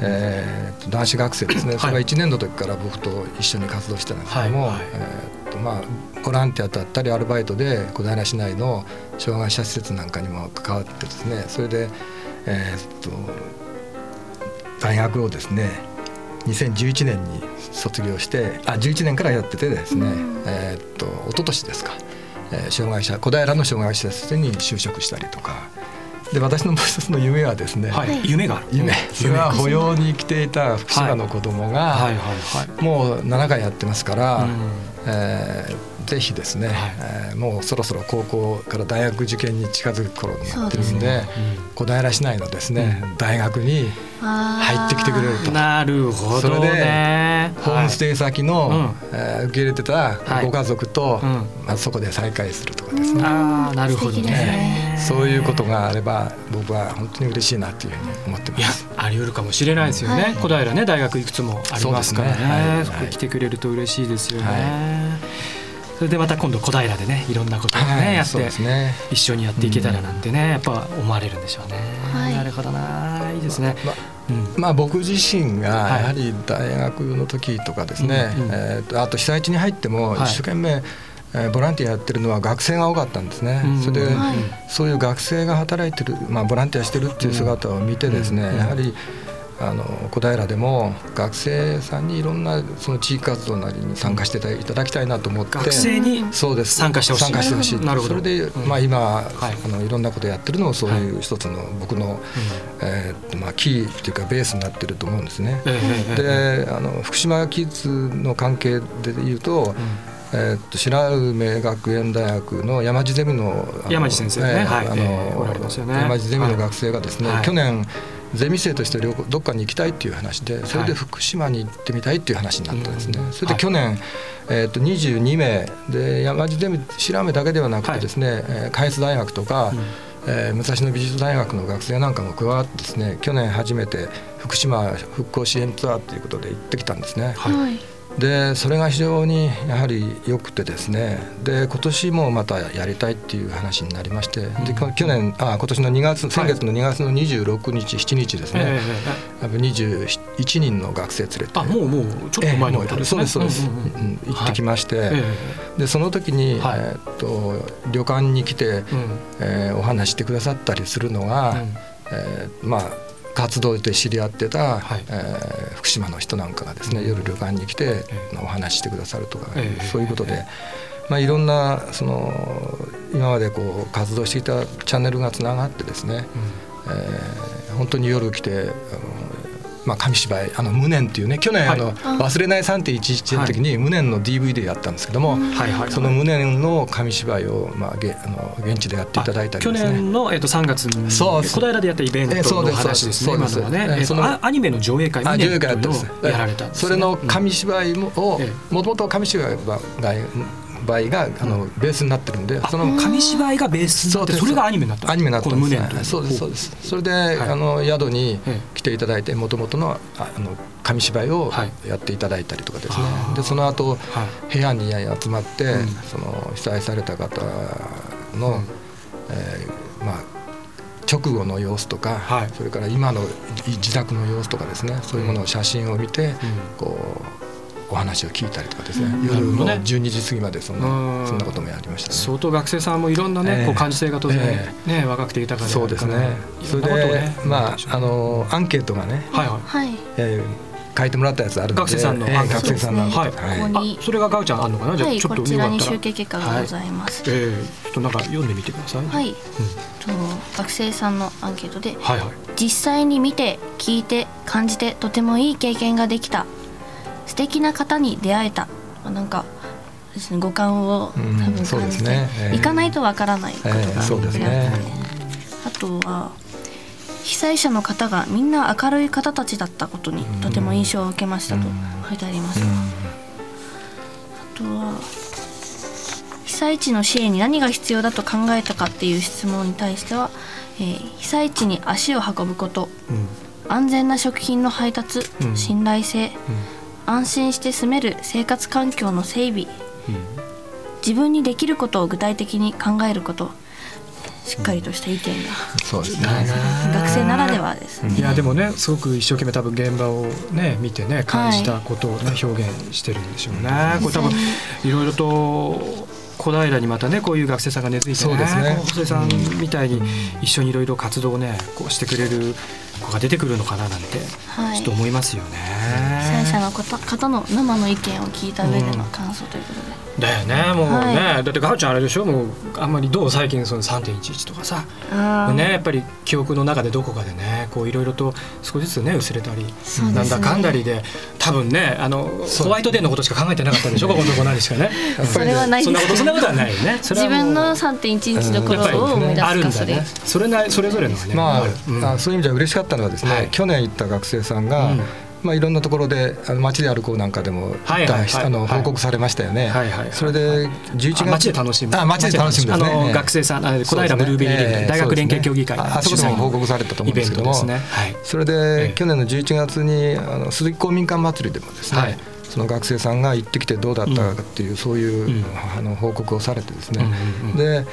Speaker 3: えー、男子学生ですね、それが1年の時から僕と一緒に活動してたんですけども、はい、えー、っとまあ、ボランティアだったりアルバイトで小平市内の障害者施設なんかにも関わってですね。それで、えー、っと大学をですね2011年に卒業してあ11年からやっててですね、うん、えー、っと一昨年ですか、えー、障害者小平の障害者施設に就職したりとか。で私のもう一つの夢はですね、
Speaker 1: はい、夢が
Speaker 3: 夢。それは保養に来ていた福島の子供がもう7回やってますから、うん、えーぜひですね、はい、えー、もうそろそろ高校から大学受験に近づく頃になってるんで、ね。うん、小平市内のですね、うん、大学に入ってきてくれると。
Speaker 1: なるほど、ね、それで
Speaker 3: ホームステイ先の、はい、えー、受け入れてたご家族と、はい、まあ、そこで再会するとかですね、
Speaker 1: あなるほどね。
Speaker 3: そういうことがあれば僕は本当に嬉しいなというふうに思ってます。
Speaker 1: あり得るかもしれないですよね、小平ね大学いくつもありますからね、ね、そこ来てくれると嬉しいですよね。それでまた今度小平でねいろんなことをね、はい、やって、ね、一緒にやっていけたらなんてね、やっぱ思われるんでしょうね。はい、なるほどないいですね。
Speaker 3: まうん、まあ僕自身がやはり大学の時とかですね、はい、えー、あと被災地に入っても一生懸命、えー、ボランティアやってるのは学生が多かったんですね、それで、そういう学生が働いてる、まあ、ボランティアしてるっていう姿を見てですね、やはりあの小平でも学生さんにいろんなその地域活動なりに参加していただきたいなと思って
Speaker 1: 学生にそうです。参加してほしい。
Speaker 3: 参加してほしい。なるほど。それで、まあ、今、はい、あのいろんなことやってるのをそういう一つの僕の、えーまあ、キーっていうかベースになってると思うんですね。であの福島キッズの関係でいうと、えー、と白梅学園大学の山地ゼミの
Speaker 1: 山地先生ね、はい、あの、
Speaker 3: 山地ゼミの学生がですね、去年ゼミ生としてどっかに行きたいっていう話でそれで福島に行ってみたいっていう話になったんですね。それで去年、えー、と22名で山地ゼミ白梅だけではなくてですね、はい、開発大学とか、えー、武蔵野美術大学の学生なんかも加わってですね去年初めて福島復興支援ツアーということで行ってきたんですね。はいでそれが非常にやはり良くてですね。で今年もまたやりたいっていう話になりまして、うん、で去年あ今年の2月先月の2月の26日、7日ですね、えー、21人の学生連れて。
Speaker 1: あもうもうちょっと前に、
Speaker 3: ね、そうですそうです、うんうん、行ってきまして、はい、でその時に、はい、えー、っと旅館に来て、うん、えー、お話してくださったりするのが、うん、えー、まあ活動で知り合ってた、はい、えー、福島の人なんかがですね、夜旅館に来てお話してくださるとか、えー、そういうことで、まあ、いろんなその今までこう活動していたチャンネルがつながってですね、うん、えー、本当に夜来てあのまあ、紙芝居「あの無念」っていうね去年、あの忘れない3.11の時に無念の DVD やったんですけども、その無念の紙芝居を、まあ、げあの現地でやっていただいたり
Speaker 1: 去年の、えー、と3月に小平でやったイベントの話ですね、今のはね、そのアニメの上映会
Speaker 3: 上映会やってます。やられたそれの紙芝居もをもともと紙芝居が芝居があのベースになってるんでその
Speaker 1: 紙芝居がベース
Speaker 3: そ
Speaker 1: れがアニメになった
Speaker 3: アニメになったんです
Speaker 1: この無念と
Speaker 3: ねそうですそうです。それで、
Speaker 1: い。
Speaker 3: あの宿に
Speaker 1: え
Speaker 3: 来ていただいてもともとのああの紙芝居を
Speaker 1: はい。
Speaker 3: やっていただいたりとかですね、
Speaker 1: あー。
Speaker 3: でその後
Speaker 1: はい。
Speaker 3: 部屋に集まって、
Speaker 1: うん。
Speaker 3: その被災された方の、
Speaker 1: うん。
Speaker 3: えーまあ直後の様子とか、
Speaker 1: はい。
Speaker 3: それから今の自宅の様子とかですね。そういうものを写真を見て、こうお話を聞いたりとかですね、
Speaker 1: うん。
Speaker 3: 夜の
Speaker 1: なるほどね。
Speaker 3: 12時過ぎまでそんな,、
Speaker 1: うん。
Speaker 3: そんなこともやりましたね。
Speaker 1: 相当学生さんもいろんなね、
Speaker 3: ええ。
Speaker 1: こう感受性が当然、
Speaker 3: え
Speaker 1: ね若くて豊かで
Speaker 3: そうですね。
Speaker 1: い
Speaker 3: それで、まああのアンケートがね、
Speaker 1: はいはい。
Speaker 2: はい。
Speaker 3: えー書いてもらったやつあるので、
Speaker 1: 学生さんの
Speaker 3: えー
Speaker 1: アンケート。
Speaker 3: 学生さんのアンケート。
Speaker 1: はい。
Speaker 3: はい。
Speaker 2: ここに。
Speaker 1: あそれがガウちゃんあるのかな？じゃあ
Speaker 2: はい
Speaker 1: ちょっと
Speaker 2: こちらに集計結果がございます。
Speaker 1: ええちょっとなんか読んでみてください。
Speaker 2: はい、
Speaker 1: うん。
Speaker 2: と学生さんのアンケートで
Speaker 1: はいはい。
Speaker 2: 実際に見て聞いて感じてとてもいい経験ができた素敵な方に出会えた。なんか五感を多
Speaker 3: うん
Speaker 2: 分感じて、
Speaker 3: ねええ。
Speaker 2: 行かないとわからないことが
Speaker 3: ええそうですね。
Speaker 2: あとは被災者の方がみんな明るい方たちだったことにとても印象を受けましたと書いてあります、あとは被災地の支援に何が必要だと考えたかっていう質問に対しては、えー被災地に足を運ぶこと
Speaker 1: うん。
Speaker 2: 安全な食品の配達、
Speaker 1: うん。
Speaker 2: 信頼性安心して住める生活環境の整備。自分にできることを具体的に考えること。しっかりとした意見が、
Speaker 3: そうですね。
Speaker 2: 学生ならではです。ね、
Speaker 1: いやでもねすごく一生懸命多分現場をね見てね感じたことをね、表現してるんでしょうね。これ多分いろいろと小平にまたねこういう学生さんが根付いてね
Speaker 3: そうですね。
Speaker 1: 細井さんみたいに一緒にいろいろ活動をねこうしてくれる子が出てくるのかななんて
Speaker 2: はい。
Speaker 1: ちょっと思いますよね。
Speaker 2: 者の方方の生の意見を聞いた上での感想ということで、
Speaker 1: だよねもうね、
Speaker 2: は
Speaker 1: だってガウちゃんあれでしょ？もうあんまりどう最近その3.11とかさ。ね、やっぱり記憶の中でどこかでねこういろいろと少しずつね薄れたり、
Speaker 2: ね。
Speaker 1: なんだかんだりで多分ねあのホワイトデーのことしか考えてなかったでしょ？ここのとこ何しかね。
Speaker 2: それはない
Speaker 1: そんな
Speaker 2: です
Speaker 1: ことそんなことはないよね。
Speaker 2: 自分の3.11の頃を思い出すかそれ、
Speaker 1: だね。それなそれぞれのがね。
Speaker 3: まあ、
Speaker 1: るうん。
Speaker 3: あそういう意味じゃ嬉しかったのはですね、
Speaker 1: はい。
Speaker 3: 去年行った学生さんが、
Speaker 1: うん
Speaker 3: まあ、いろんなところであの街で歩こうなんかでも、
Speaker 1: はいはいはい。
Speaker 3: あの
Speaker 1: はい。
Speaker 3: 報告されましたよね、
Speaker 1: はいはいはい。
Speaker 3: それで11月
Speaker 1: あ街で楽しむ。
Speaker 3: あ街で楽しむね。
Speaker 1: あの学生さんあ小平ブルーベリーリーグ、
Speaker 3: ええ。
Speaker 1: 大学連携協議会
Speaker 3: ね。ああそこでも報告されたと思うんですけども。
Speaker 1: ね。はい。
Speaker 3: それで、
Speaker 1: ええ。
Speaker 3: 去年の11月にあの鈴木公民館祭りでもですね、
Speaker 1: はい。
Speaker 3: その学生さんが行ってきてどうだったかっていう、そういう、
Speaker 1: うん。
Speaker 3: あの報告をされてですね、
Speaker 1: うんうんうん。
Speaker 3: で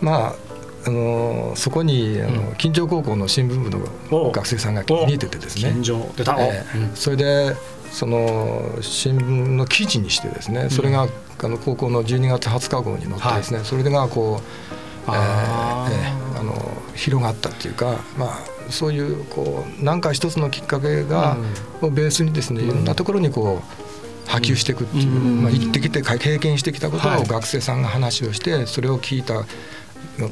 Speaker 3: まああのそこにあの、
Speaker 1: うん。
Speaker 3: 金城高校の新聞部
Speaker 1: お。
Speaker 3: の学生さんが
Speaker 1: お
Speaker 3: 見えててですね。
Speaker 1: 近所出た、
Speaker 3: ええ。
Speaker 1: うん。
Speaker 3: それでその新聞の記事にしてですね。それが、あの高校の12月20日号に載ってですね、それがこう、えー。ええあの広がったっていうか、まあ、そういうこう何か一つのきっかけが、をベースにですねいろんなところにこう波及していくっていう、
Speaker 1: うん。
Speaker 3: まあ、行ってきて経験してきたこと
Speaker 1: はい。
Speaker 3: を学生さんが話をしてそれを聞いた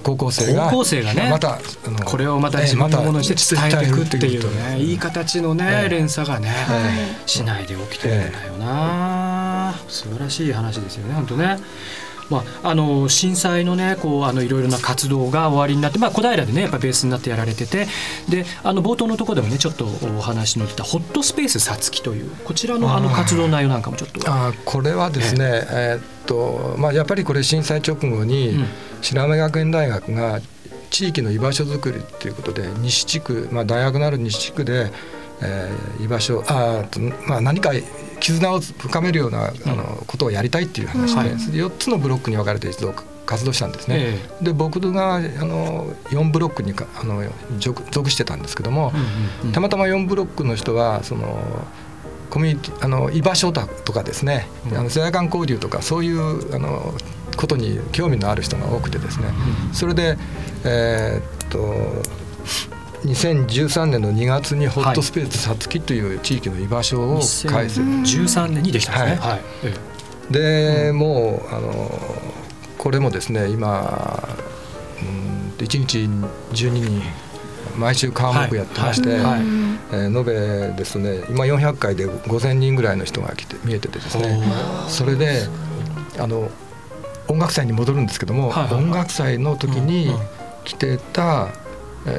Speaker 3: 高校生が
Speaker 1: 高校生がね
Speaker 3: またあの
Speaker 1: これをまた
Speaker 3: ええ
Speaker 1: 自分のものにして伝えていくっていうねいい形のね
Speaker 3: ええ。
Speaker 1: 連鎖がね
Speaker 3: え
Speaker 1: 市内で起きてるんだよな。素晴らしい話ですよね本当ね。まあ、あの震災のねこうあのいろいろな活動が終わりになって、まあ、小平でねやっぱベースになってやられててであの冒頭のところでもねちょっとお話の出たホットスペースさつきというこちらのあの活動内容なんかもちょっと。
Speaker 3: あこれはですね、えーっとまあ、やっぱりこれ震災直後に
Speaker 1: うん。
Speaker 3: 白梅学園大学が地域の居場所づくりっていうことで西地区、まあ、大学のある西地区で、えー居場所あーとまあ、何か絆を深めるような、あのことをやりたいっていう話で,、
Speaker 1: はい。
Speaker 3: 4つのブロックに分かれて一度活動したんですね。
Speaker 1: え
Speaker 3: で僕があの4ブロックにかあの属属してたんですけども、
Speaker 1: うんうんうん。
Speaker 3: たまたま4ブロックの人はそのコミュニティあの居場所だとかですね、
Speaker 1: うん。
Speaker 3: あの世代間交流とかそういうあのことに興味のある人が多くてですね、それでえーっと2013年の2月にホットスペースさつきという地域の居場所を開設、
Speaker 1: 2013年にできたんですね。
Speaker 3: は
Speaker 1: はい。え
Speaker 3: で、もうあのこれもですね今うん1日12人毎週科目やってまして、
Speaker 1: はい。
Speaker 3: えー延べですね今400回で5,000人ぐらいの人が来て見えててですね
Speaker 1: お
Speaker 3: それであの音楽祭に戻るんですけども、
Speaker 1: はい。はいはい
Speaker 3: 音楽祭の時に来てたえー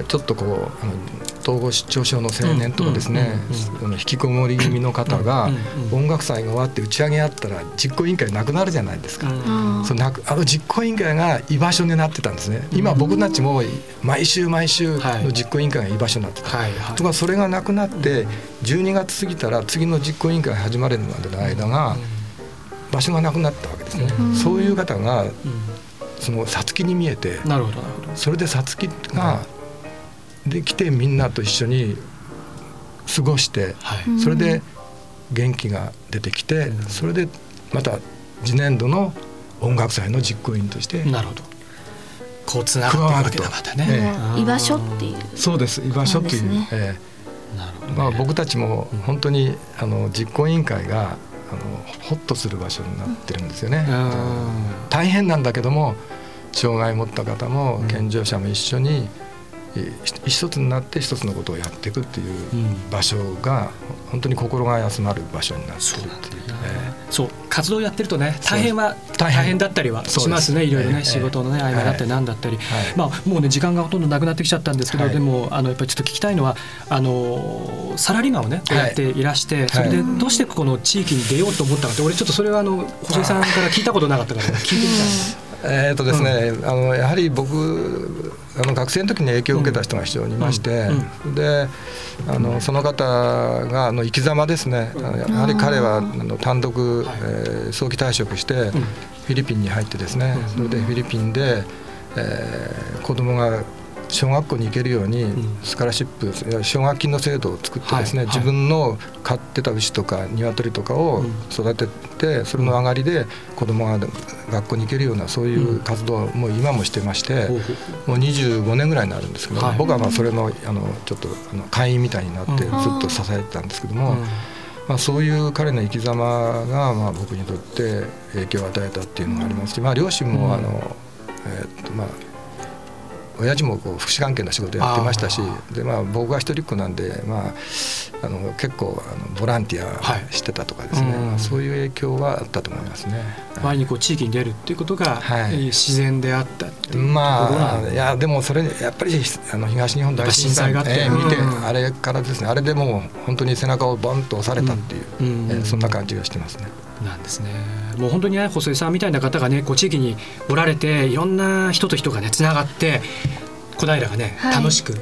Speaker 3: ちょっとこうあの統合失調症の青年とかですね
Speaker 1: う
Speaker 3: 引きこもり気味の方が音楽祭が終わって打ち上げあったら実行委員会なくなるじゃないですか。
Speaker 1: うん
Speaker 3: そのなくあの実行委員会が居場所になってたんですね。今僕たちも毎週毎週の実行委員会が居場所になってた、とかそれがなくなって12月過ぎたら次の実行委員会が始まるまでの間が場所がなくなったわけですね、
Speaker 2: うん
Speaker 3: そういう方が
Speaker 1: うん。
Speaker 3: そのさつきに見えてそれでさつきができてみんなと一緒に過ごして
Speaker 1: はい。
Speaker 2: うん。
Speaker 3: それで元気が出てきて
Speaker 1: うん。
Speaker 3: それでまた次年度の音楽祭の実行委員として
Speaker 1: なるほど。こうつながっていくわけだまたね、
Speaker 3: え
Speaker 2: もう居場所っていう。
Speaker 3: そうです居場所という、
Speaker 2: そうですね。
Speaker 3: え
Speaker 1: なるほどね。
Speaker 3: えまあ、僕たちも本当にあの実行委員会があのホッとする場所になってるんですよね。
Speaker 1: うん。
Speaker 3: 大変なんだけども障害を持った方も
Speaker 1: うん。
Speaker 3: 健常者も一緒に、え一つになって一つのことをやっていくっていう
Speaker 1: うん。
Speaker 3: 場所が本当に心が休まる場所になってるっていう。え
Speaker 1: そう活動やってるとね大変は
Speaker 3: 大変。
Speaker 1: 大変だったりはしますね。いろいろね、
Speaker 3: ええ
Speaker 1: 仕事のね合間だったりなんだったり、
Speaker 3: はい。
Speaker 1: まあもうね時間がほとんどなくなってきちゃったんですけど、
Speaker 3: はい。
Speaker 1: でもあのやっぱりちょっと聞きたいのはあのサラリーマンをねこうやっていらして、それでどうしてこの地域に出ようと思ったかって俺ちょっとそれはあの細井さんから聞いたことなかったから聞いてみたい
Speaker 3: えーとですね、あのやはり僕あの学生の時に影響を受けた人が非常にいまして、であのその方があの生き様ですね、やはり彼はあの単独、えー早期退職してフィリピンに入ってですね、それでフィリピンで、えー子供が小学校に行けるように
Speaker 1: ん。
Speaker 3: スカラシップ奨学金の制度を作ってですね、
Speaker 1: はいはい。
Speaker 3: 自分の飼ってた牛とか鶏とかを育ててそれの上がりで子供が学校に行けるようなそういう活動をもう今もしてまして、もう25年ぐらいになるんですけど、
Speaker 1: はい。
Speaker 3: 僕はまあそれのあのちょっとあの会員みたいになってずっ
Speaker 1: うん
Speaker 3: と支えてたんですけども、
Speaker 1: うん。
Speaker 3: まあ、そういう彼の生き様がまあ僕にとって影響を与えたっていうのがありますし、まあ、両親もあの、えーっとまあ親父もこう福祉関係の仕事やってましたしで、まあ、僕が一人っ子なんで、まあ、あの結構あのボランティ
Speaker 1: はい。
Speaker 3: アしてたとかですね、
Speaker 1: うん
Speaker 3: まあそういう影響はあったと思いますね。
Speaker 1: 前にこう地域に出るっていうことが、自然であったっていうところな
Speaker 3: ま
Speaker 1: んで
Speaker 3: あいやでもそれやっぱりあの東日本大震災
Speaker 1: があって。
Speaker 3: えー見て、
Speaker 1: うん
Speaker 3: あれからですねあれでもう本当に背中をボンと押されたっていう、
Speaker 1: うんうん。
Speaker 3: えーそんな感じがしてますね。
Speaker 1: なんですね。もう本当にね細井さんみたいな方がねこう地域におられていろんな人と人がねつながって小平がね、
Speaker 2: はい。
Speaker 1: 楽しく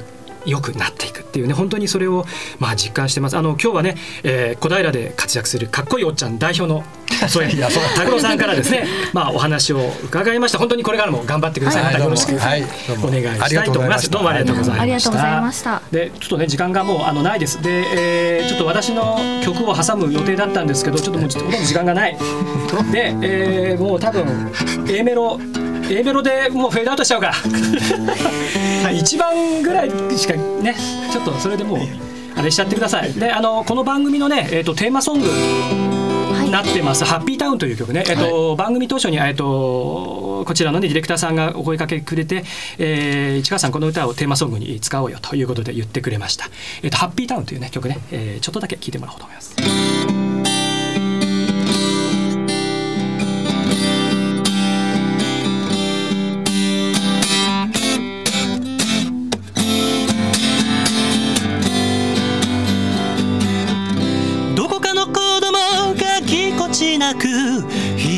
Speaker 1: 良くなっていくっていうね本当にそれをまあ実感してます。あの今日はね、えー小平で活躍するかっこいいおっちゃん代表の 細井
Speaker 3: いやそう
Speaker 1: 拓郎さんからですねまあお話を伺いました。本当にこれからも頑張ってください、
Speaker 3: はい
Speaker 1: またよろしく
Speaker 3: はいどうも。
Speaker 1: お願いしたいと思います。どうもありがとうございました。
Speaker 2: ありがとうございました。
Speaker 1: でちょっとね時間がもうあのないです。で、えーちょっと私の曲を挟む予定だったんですけどちょっともうちょっとほとんど時間がない。で、えーもう多分 A メロ A メロでもうフェードアウトしちゃうか。はい一番ぐらいしかねちょっとそれでもうあれしちゃってください。であのこの番組のね、えー、とテーマソング
Speaker 2: はい
Speaker 1: なってます「ハッピータウン」という曲ね、えっと番組当初に、えっと、こちらの、ね、ディレクターさんがお声かけくれて、えー、市川さんこの歌をテーマソングに使おうよということで言ってくれました「えっと、ハッピータウン」という、ね、曲ね、えーちょっとだけ聴いてもらおうと思います。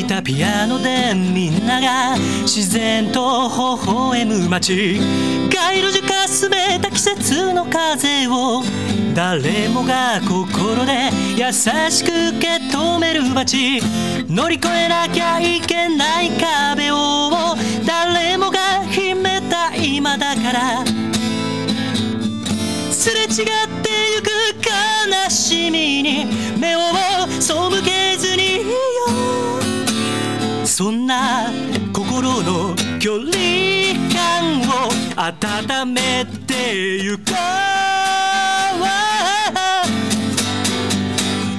Speaker 4: たピアノでみんなが自然と微笑む街。街。路樹かすめた季節の風を誰もが心で優しく受け止める街。乗り越えなきゃいけない壁を誰もが秘めた今だから。すれ違ってゆく悲しみに目を背けずにそんな心の距離感を温めてゆこう。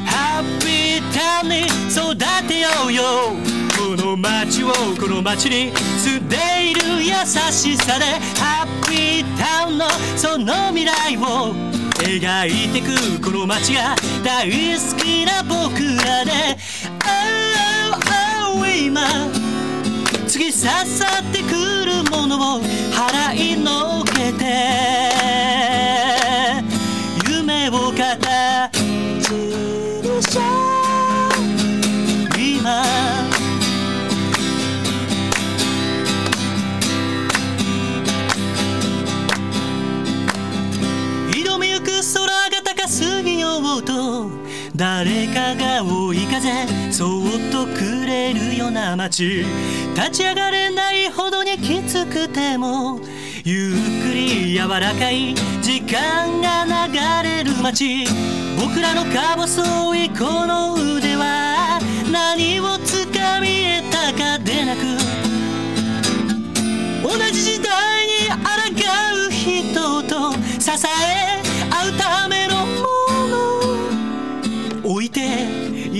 Speaker 4: ハッピータウンに育てようよ。この街をこの街に住んでいる優しさでハッピータウンのその未来を描いてく。この街が大好きな僕らで。今次刺さってくるものを払いのけて夢を形にし誰かが追い風そっとくれるような街立ち上がれないほどにきつくてもゆっくり柔らかい時間が流れる街僕らのか細いこの腕は何をつかみ得たかでなく同じ時代に抗う人と支え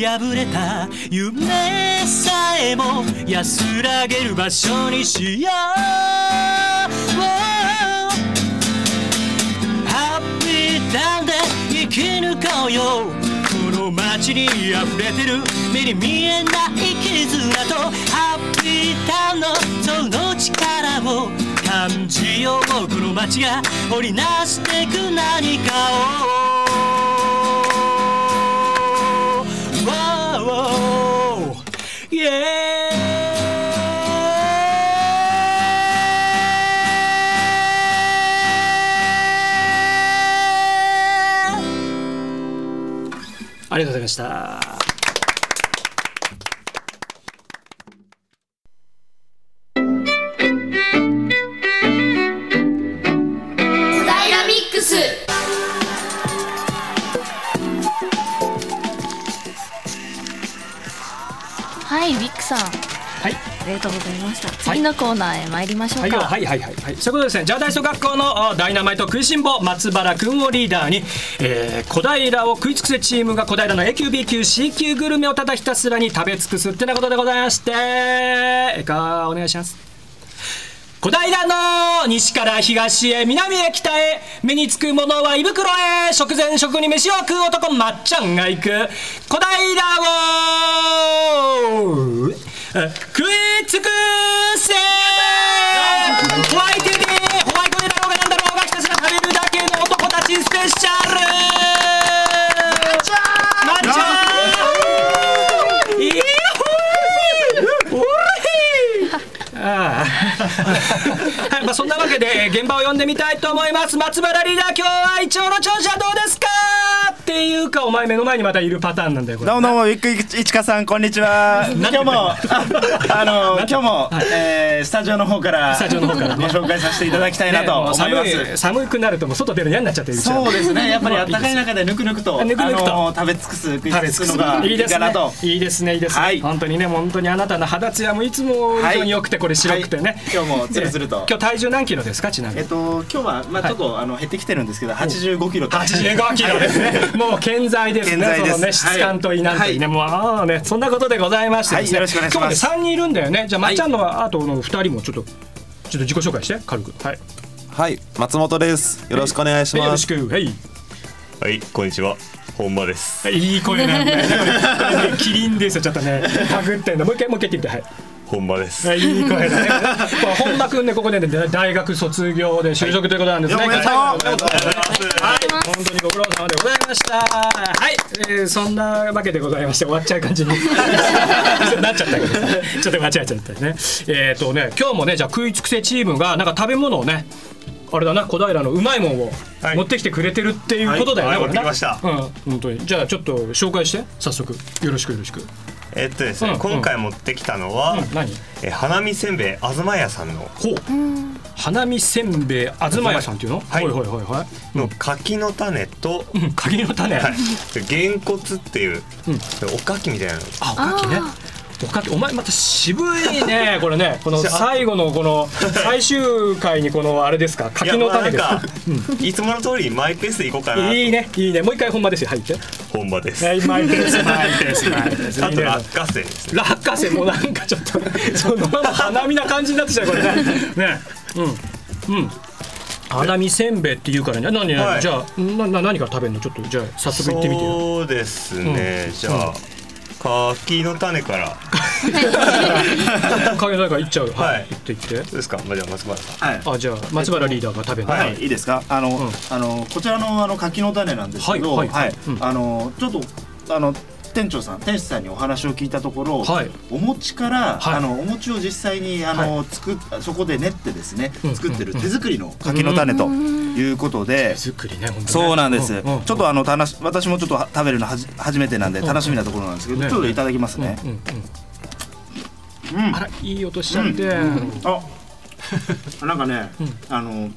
Speaker 4: 破れた夢さえも安らげる場所にしよう。ハッピーターンで生き抜こうよ。この街に溢れてる目に見えない絆と。ハッピーターンのその力を感じよう。この街が織りなしてく何かを。Wow, yeah.
Speaker 1: ありがとうございました。
Speaker 2: さん。
Speaker 1: はい。
Speaker 2: ありがとうございました。次のコーナーへ参りましょうか、
Speaker 1: はいよはいはいはいはい。そういうことですね。じゃあ大総学校のあダイナマイト食いしん坊松原くんをリーダーに、えー、小平を食い尽くせチームが小平の A 級 B 級 C 級グルメをただひたすらに食べ尽くすってなことでございましてえかお願いします？小平の西から東へ南へ北へ目につくものは胃袋へ食前食に飯を食う男まっちゃんが行く。小平を食い尽くせホワイトデーホワイトデーだろうがなんだろうがひたすら食べるだけの男たちスペシャルまっちゃんいいほーおいああはい、まあそんなわけでえ現場を呼んでみたいと思います。松原リーダー今日はイチョウの調子はどうですか？っていうかお前目の前にまたいるパターンなんだよこれ。
Speaker 5: どうもどうも、ウィックいちかさん、こんにちは。今日も、ああの、今日も、えースタジオの方から。
Speaker 1: スタジオの方からね。
Speaker 5: ご紹介させていただきたいなと思います。
Speaker 1: ねもう寒い寒くなるともう外出る嫌になっちゃってる
Speaker 5: そうですね、やっぱり
Speaker 1: まあ
Speaker 5: 暖かい中でぬくぬくと、あ
Speaker 1: ぬくぬくと。
Speaker 5: の食べ尽くす、食い尽くすのがいい
Speaker 1: いいですね。
Speaker 5: かなと。
Speaker 1: いいですねいいですね、
Speaker 5: はい。
Speaker 1: 本当にね本当にあなたの肌ツヤもいつも以上に良くてこれ白くてね、
Speaker 5: はい。今日もツルツルと。
Speaker 1: 今日体重何キロですかちなみに？
Speaker 5: えっと、今日は、まあ、ちょっと、あの、減ってきてるんですけど、85キロと。
Speaker 1: 85キロですね。もう健在ですね。
Speaker 5: 健在です
Speaker 1: そのね質感といいなんといいね。もうああねそんなことでございましてですね。
Speaker 5: はいよろしくお願いします
Speaker 1: 今日ね三人いるんだよね。じゃあまっちゃんのあとの二人もちょっとちょっと自己紹介して軽く。はい。
Speaker 6: はい、松本です。よろしくお願いし
Speaker 1: はいよろし
Speaker 6: ます。
Speaker 1: くはい。
Speaker 7: はい、こんにちは。本間です。
Speaker 1: いい声なんだ キリンですよちょっとね。かぐってんのもう一回もう一回言ってみてはい。
Speaker 7: 本間です。
Speaker 1: はいいい 声だね。本間くんねここでね大学卒業で就職ということなんですね。
Speaker 5: おめでとう
Speaker 1: はい、本当にご苦労様でございました。はい、えー、そんなわけでございまして終わっちゃう感じに なっちゃったけどさちょっと間違えちゃったね。えっ、とね今日もねじゃあ食い尽くせチームがなんか食べ物をね。あれだな小平のうまいもんを
Speaker 7: はい
Speaker 1: 持ってきてくれてるっていうことだよね、
Speaker 7: はい
Speaker 1: これな
Speaker 7: 持ってきました
Speaker 1: うん本当にじゃあちょっと紹介して早速よろしくよろしく
Speaker 7: えっとですね、
Speaker 1: うん
Speaker 7: 今回持ってきたのは、
Speaker 1: うん。何？
Speaker 7: え花見せんべいあずま屋さんの
Speaker 1: ほう。花見せんべいあずま屋さんっていうの？
Speaker 7: はい。
Speaker 1: はいはいはいはい。
Speaker 7: の柿の種と、
Speaker 1: うん。鍵の種、
Speaker 7: はい、げんこつっていう、
Speaker 1: うん。
Speaker 7: おかきみたいなの。
Speaker 1: あおかきねおかきお前また渋いね これね。この最後のこの最終回にこのあれですか？柿の種ですか？
Speaker 7: いつもの通りマイペースでいこうかなと。
Speaker 1: いいねいいね。もう一回本場ですよ入って
Speaker 7: 本場です、
Speaker 1: はいマイペースマイペースマイペース。
Speaker 7: あと落花生ですね。
Speaker 1: 落花生もなんかちょっとそのまま花見な感じになってきたよこれね。ね。うん。うん。花見せんべいって言うからね。何何、
Speaker 7: はい
Speaker 1: じゃあなな何から食べるの？ちょっとじゃあ早速行ってみてよ。
Speaker 7: そうですね、じゃあ、柿の種から。
Speaker 1: 影の中行っちゃう。はい、
Speaker 7: はい。
Speaker 1: 行って行って。
Speaker 7: どうですか、まあ、じゃあ松原さん。
Speaker 5: はい。
Speaker 1: あじゃあ松原リーダーが食べる。の
Speaker 5: はい、いいですか？あの、
Speaker 1: ん
Speaker 5: あの、こちらの、あの、柿の種なんですけど、
Speaker 1: はい。
Speaker 5: はい、
Speaker 1: はい。うん。
Speaker 5: あの、ちょっと、あの。店長さん店主さんにお話を聞いたところ、
Speaker 1: はい。
Speaker 5: お餅から、
Speaker 1: はい。
Speaker 5: あのお餅を実際にあの、作っそこで練ってですね
Speaker 1: うん
Speaker 5: 作ってる手作りの柿の種ということで。
Speaker 1: 手作りね本当ね。
Speaker 5: そうなんです、
Speaker 1: うんうん
Speaker 5: ちょっとあのたなし私もちょっとは食べるのはじ初めてなんで楽しみなところなんですけど、
Speaker 1: ね
Speaker 5: ちょっといただきますね、
Speaker 1: うんうん
Speaker 5: うん。
Speaker 1: あらいい音しちゃって、
Speaker 5: あ。なんかね、あの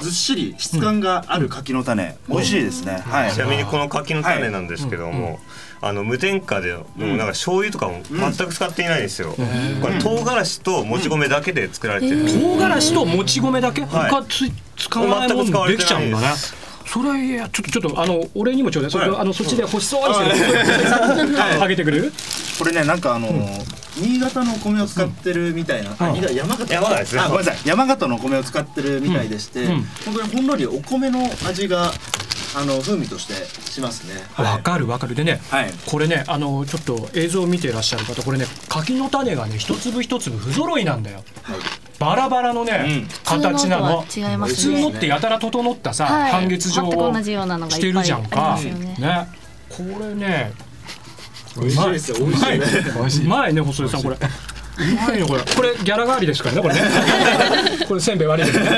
Speaker 5: ずっしり質感がある柿の種、美味しいですね、はい。
Speaker 7: ちなみにこの柿の種なんですけども、あの無添加で、もうなんか醤油とかも全く使っていないんですよ。これ唐辛子ともち米だけで作られてる。
Speaker 1: 唐辛子ともち米だけ、
Speaker 7: はい。
Speaker 1: 他つ使わないもんできちゃうんだね。それいやちょっとちょっとあの俺にもちょうだい。それ、
Speaker 5: はい。
Speaker 1: あのそっちで欲しそうにしてる、あげてくれる
Speaker 5: これねなんかあの新潟のお米を使ってるみたいな、あ新潟山形。
Speaker 7: 山形ですね。
Speaker 5: あごめんなさい。山形のお米を使ってるみたいでして、
Speaker 1: うん。うん。
Speaker 5: 本当にほんのりお米の味があの風味としてしますね。
Speaker 1: わかるわかる。でね、
Speaker 5: はい。
Speaker 1: これねあのちょっと映像を見てらっしゃる方これね柿の種がね一粒一粒不揃いなんだよ。
Speaker 5: はい。
Speaker 1: バラバラのね、
Speaker 5: うん。
Speaker 1: 形なの。
Speaker 2: 普通のとは違いますね。
Speaker 1: 普通のってやたら整ったさ、
Speaker 2: はい。
Speaker 1: 半月状を
Speaker 2: 同じようなのが
Speaker 1: してるじゃんか。
Speaker 2: ね。
Speaker 1: これね
Speaker 5: 美味しいですよ美味しいね。
Speaker 1: うまい。ね細井さんこれ。うまいねこれ。これギャラ代わりですからねこれね。これせんべい悪いですね。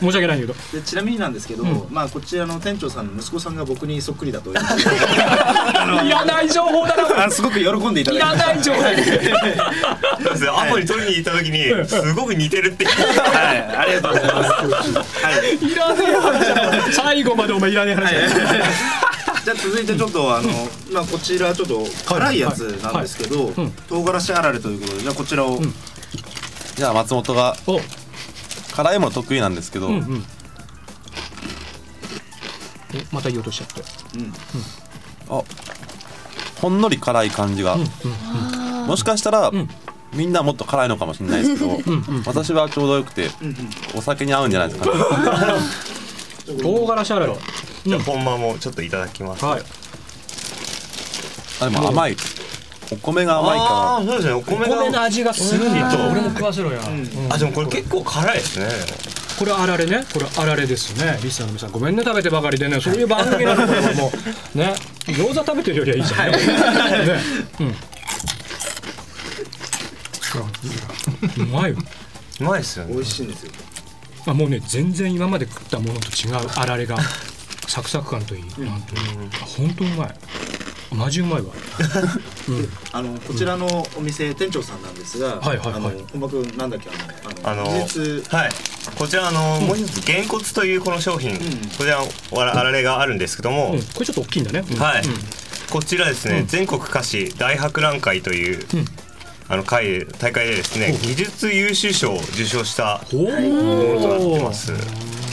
Speaker 1: 申し訳ないけど。
Speaker 5: でちなみになんですけど、まあこちらの店長さんの息子さんが僕にそっくりだという。
Speaker 1: いらない情報だな
Speaker 5: あのすごく喜んでいただいて。
Speaker 1: いらない情報
Speaker 7: そうですね。アポに取りに行った時にすごく似てるって。
Speaker 5: はいありがとうございます。はい
Speaker 1: いらねえ話最後までお前いらねえ話
Speaker 5: じゃあ続いてちょっとあの、まあこちらちょっと辛いやつなんですけど、
Speaker 1: うん。
Speaker 5: 唐辛子あられということでじゃあこちらを、
Speaker 6: じゃあ松本が
Speaker 1: お。
Speaker 6: 辛いもの得意なんですけど、
Speaker 1: うんうん。えまた言おうとしちゃって。
Speaker 6: あ。ほんのり辛い感じが、もしかしたら、
Speaker 1: ん。
Speaker 6: みんなもっと辛いのかもしれないですけど、私はちょうどよくて、お酒に合うんじゃないですかね。
Speaker 1: 唐辛子あられ
Speaker 7: じゃあ本間もちょっといただきます。
Speaker 1: はい。
Speaker 6: あでも甘い。お米が甘い
Speaker 7: あ
Speaker 6: か
Speaker 7: あそうですね。お米
Speaker 1: 米の
Speaker 7: が。
Speaker 1: 味がするんだ
Speaker 7: うん
Speaker 1: 俺も食わせろや、
Speaker 7: あでもこれ結構辛いですね。
Speaker 1: これあられね。これあられですね。リスナーの皆さん。ごめんね食べてばかりでね。そういう番組なのこれはもう。ね。餃子食べてるよりはいいじゃんね。ね。うん。うまいう
Speaker 7: まいですよね。
Speaker 5: 美。味しいんですよ。
Speaker 1: あもうね全然今まで食ったものと違うあられがサクサク感といい、なんといいあ本当うまい。マジうまいわ。
Speaker 5: あのこちらのお店店長さんなんですが、
Speaker 1: はいはいはい。
Speaker 5: あの本間君なんだっけあのあの
Speaker 7: はい、こちらあの、もう一つげんこつというこの商品、こちらあらあられがあるんですけども、
Speaker 1: うん、これちょっと大きいんだね、うん。
Speaker 7: はい、
Speaker 1: うん。
Speaker 7: こちらですね、全国菓子大博覧会という、
Speaker 1: ん。
Speaker 7: あの会大会でですね技術優秀賞を受賞した
Speaker 1: お
Speaker 7: ものとなって
Speaker 1: お
Speaker 7: ます。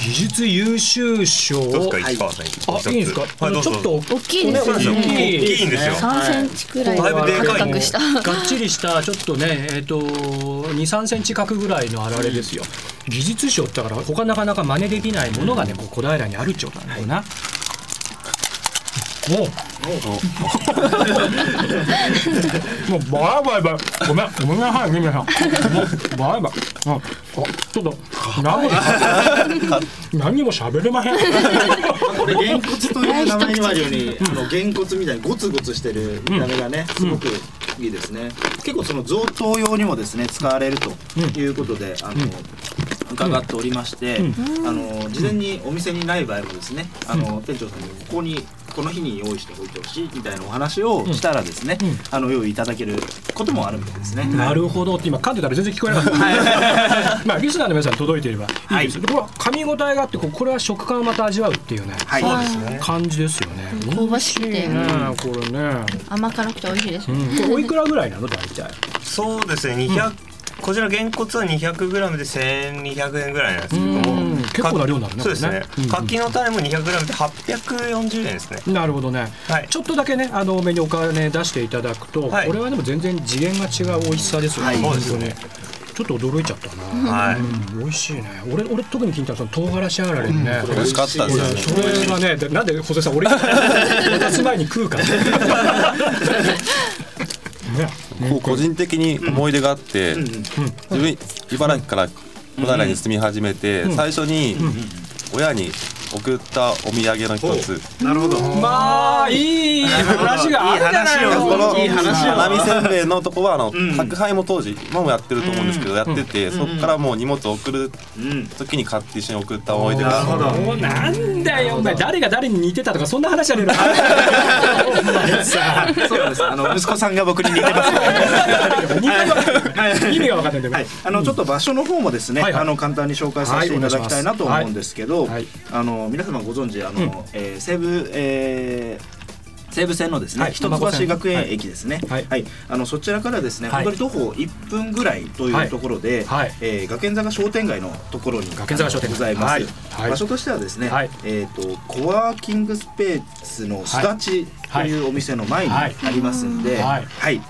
Speaker 1: 技術優秀賞
Speaker 7: どう
Speaker 1: を
Speaker 7: ですか市川さん。
Speaker 1: あいいんですか、あ
Speaker 7: はい
Speaker 1: ちょっと
Speaker 2: 大きいですね
Speaker 7: 大きいんですよ。
Speaker 2: 3センチくらい
Speaker 7: だいぶでかい
Speaker 1: がっちりしたちょっとねえっ、と2、3センチ角ぐらいのあられですよ。技術賞ってだから他なかなか真似できないものがね、こう小平にあるっちゅうことなんだよな。おうもうバイバイバイごめんごめんなさい皆さんもうバイバイうんあちょっと何も何にも喋れまへん
Speaker 5: これげんこつという名前にあるように、あのげんこつみたいにゴツゴツしてる見た目がね、すごくいいですね。結構その贈答用にもですね使われるということで、あの。伺っておりまして、あの事前にお店にない場合もですね、あの店長さんにここにこの日に用意しておいてほしいみたいなお話をしたらですね、あの用意いただけることもあるみたいですね。
Speaker 1: なるほどって今噛んでたら全然聞こえなかった。まあリスナーの皆さんに届いていればいいですよ。これは噛み応えがあってこれは食感をまた味わうっていうね、
Speaker 5: はい、
Speaker 7: そうですね。
Speaker 1: 感じですよね。
Speaker 2: 香ばしくて
Speaker 1: ねこれね。
Speaker 2: 甘辛くて美味しいです
Speaker 1: うんこれおいくらぐらいなの？大体。
Speaker 7: そうですね200、こちらげんこつは 200g で1200円ぐらいなんですけど
Speaker 1: うん
Speaker 7: も
Speaker 1: 結構な量になるね
Speaker 7: そうですね。
Speaker 1: これね。うん
Speaker 7: 柿の種も 200g で840円ですね。
Speaker 1: なるほどね、
Speaker 7: はい。
Speaker 1: ちょっとだけねあの多めにお金出していただくと、
Speaker 7: はい。
Speaker 1: これはでも全然次元が違う美味しさですよね、
Speaker 7: そうですね。
Speaker 1: ちょっと驚いちゃったな、
Speaker 7: はい、
Speaker 1: うん、美味しいね。俺俺特に気に入ったのはその唐辛子あられね、
Speaker 6: 美味しかったですよね
Speaker 1: それがねでなんで細井さん俺に渡す前に食うか。ら ね
Speaker 6: 個人的に思い出があって、自分茨城から小平に住み始めて、最初に親に送ったお土産の一つ。
Speaker 5: なるほど。
Speaker 1: まあいい話があるじゃない
Speaker 5: いい話を
Speaker 6: この
Speaker 5: いい話を
Speaker 6: 花見せんべいのとこはあの、
Speaker 5: ん。
Speaker 6: 宅配も当時今もやってると思うんですけど、やってて、そこからもう荷物を送る
Speaker 5: うん
Speaker 6: 時に買って一緒に送った思い出
Speaker 5: なるほ
Speaker 6: が
Speaker 5: ど。
Speaker 1: もうなんだよお前。誰が誰に似てたとかそんな話じゃねえの
Speaker 5: そうなんです。あの息子さんが僕に似てます。
Speaker 1: 似てる
Speaker 5: はい
Speaker 1: 意味が分かんないんだけど、
Speaker 5: はい、あのちょっと場所の方もですね、
Speaker 1: はいはい。
Speaker 5: あの簡単に紹介させていただきたいなと思うんですけど、
Speaker 1: はい。はい。
Speaker 5: あの皆様ご存知あの、えー西武、えー西武線のですね、
Speaker 1: はい
Speaker 5: 一橋学園駅ですね、
Speaker 1: は
Speaker 5: はい。いあのそちらからですね、
Speaker 1: はい。
Speaker 5: 本当に徒歩1分ぐらいというところで、
Speaker 1: はい。はい
Speaker 5: えー学園坂商店街のところに
Speaker 1: 学園坂商店街。
Speaker 5: ございます、場所としてはですね、
Speaker 1: はい。
Speaker 5: えっ、とコワーキングスペースのすだちというお店の前にあ
Speaker 1: はい。
Speaker 5: りますんで、
Speaker 1: はい。
Speaker 5: はい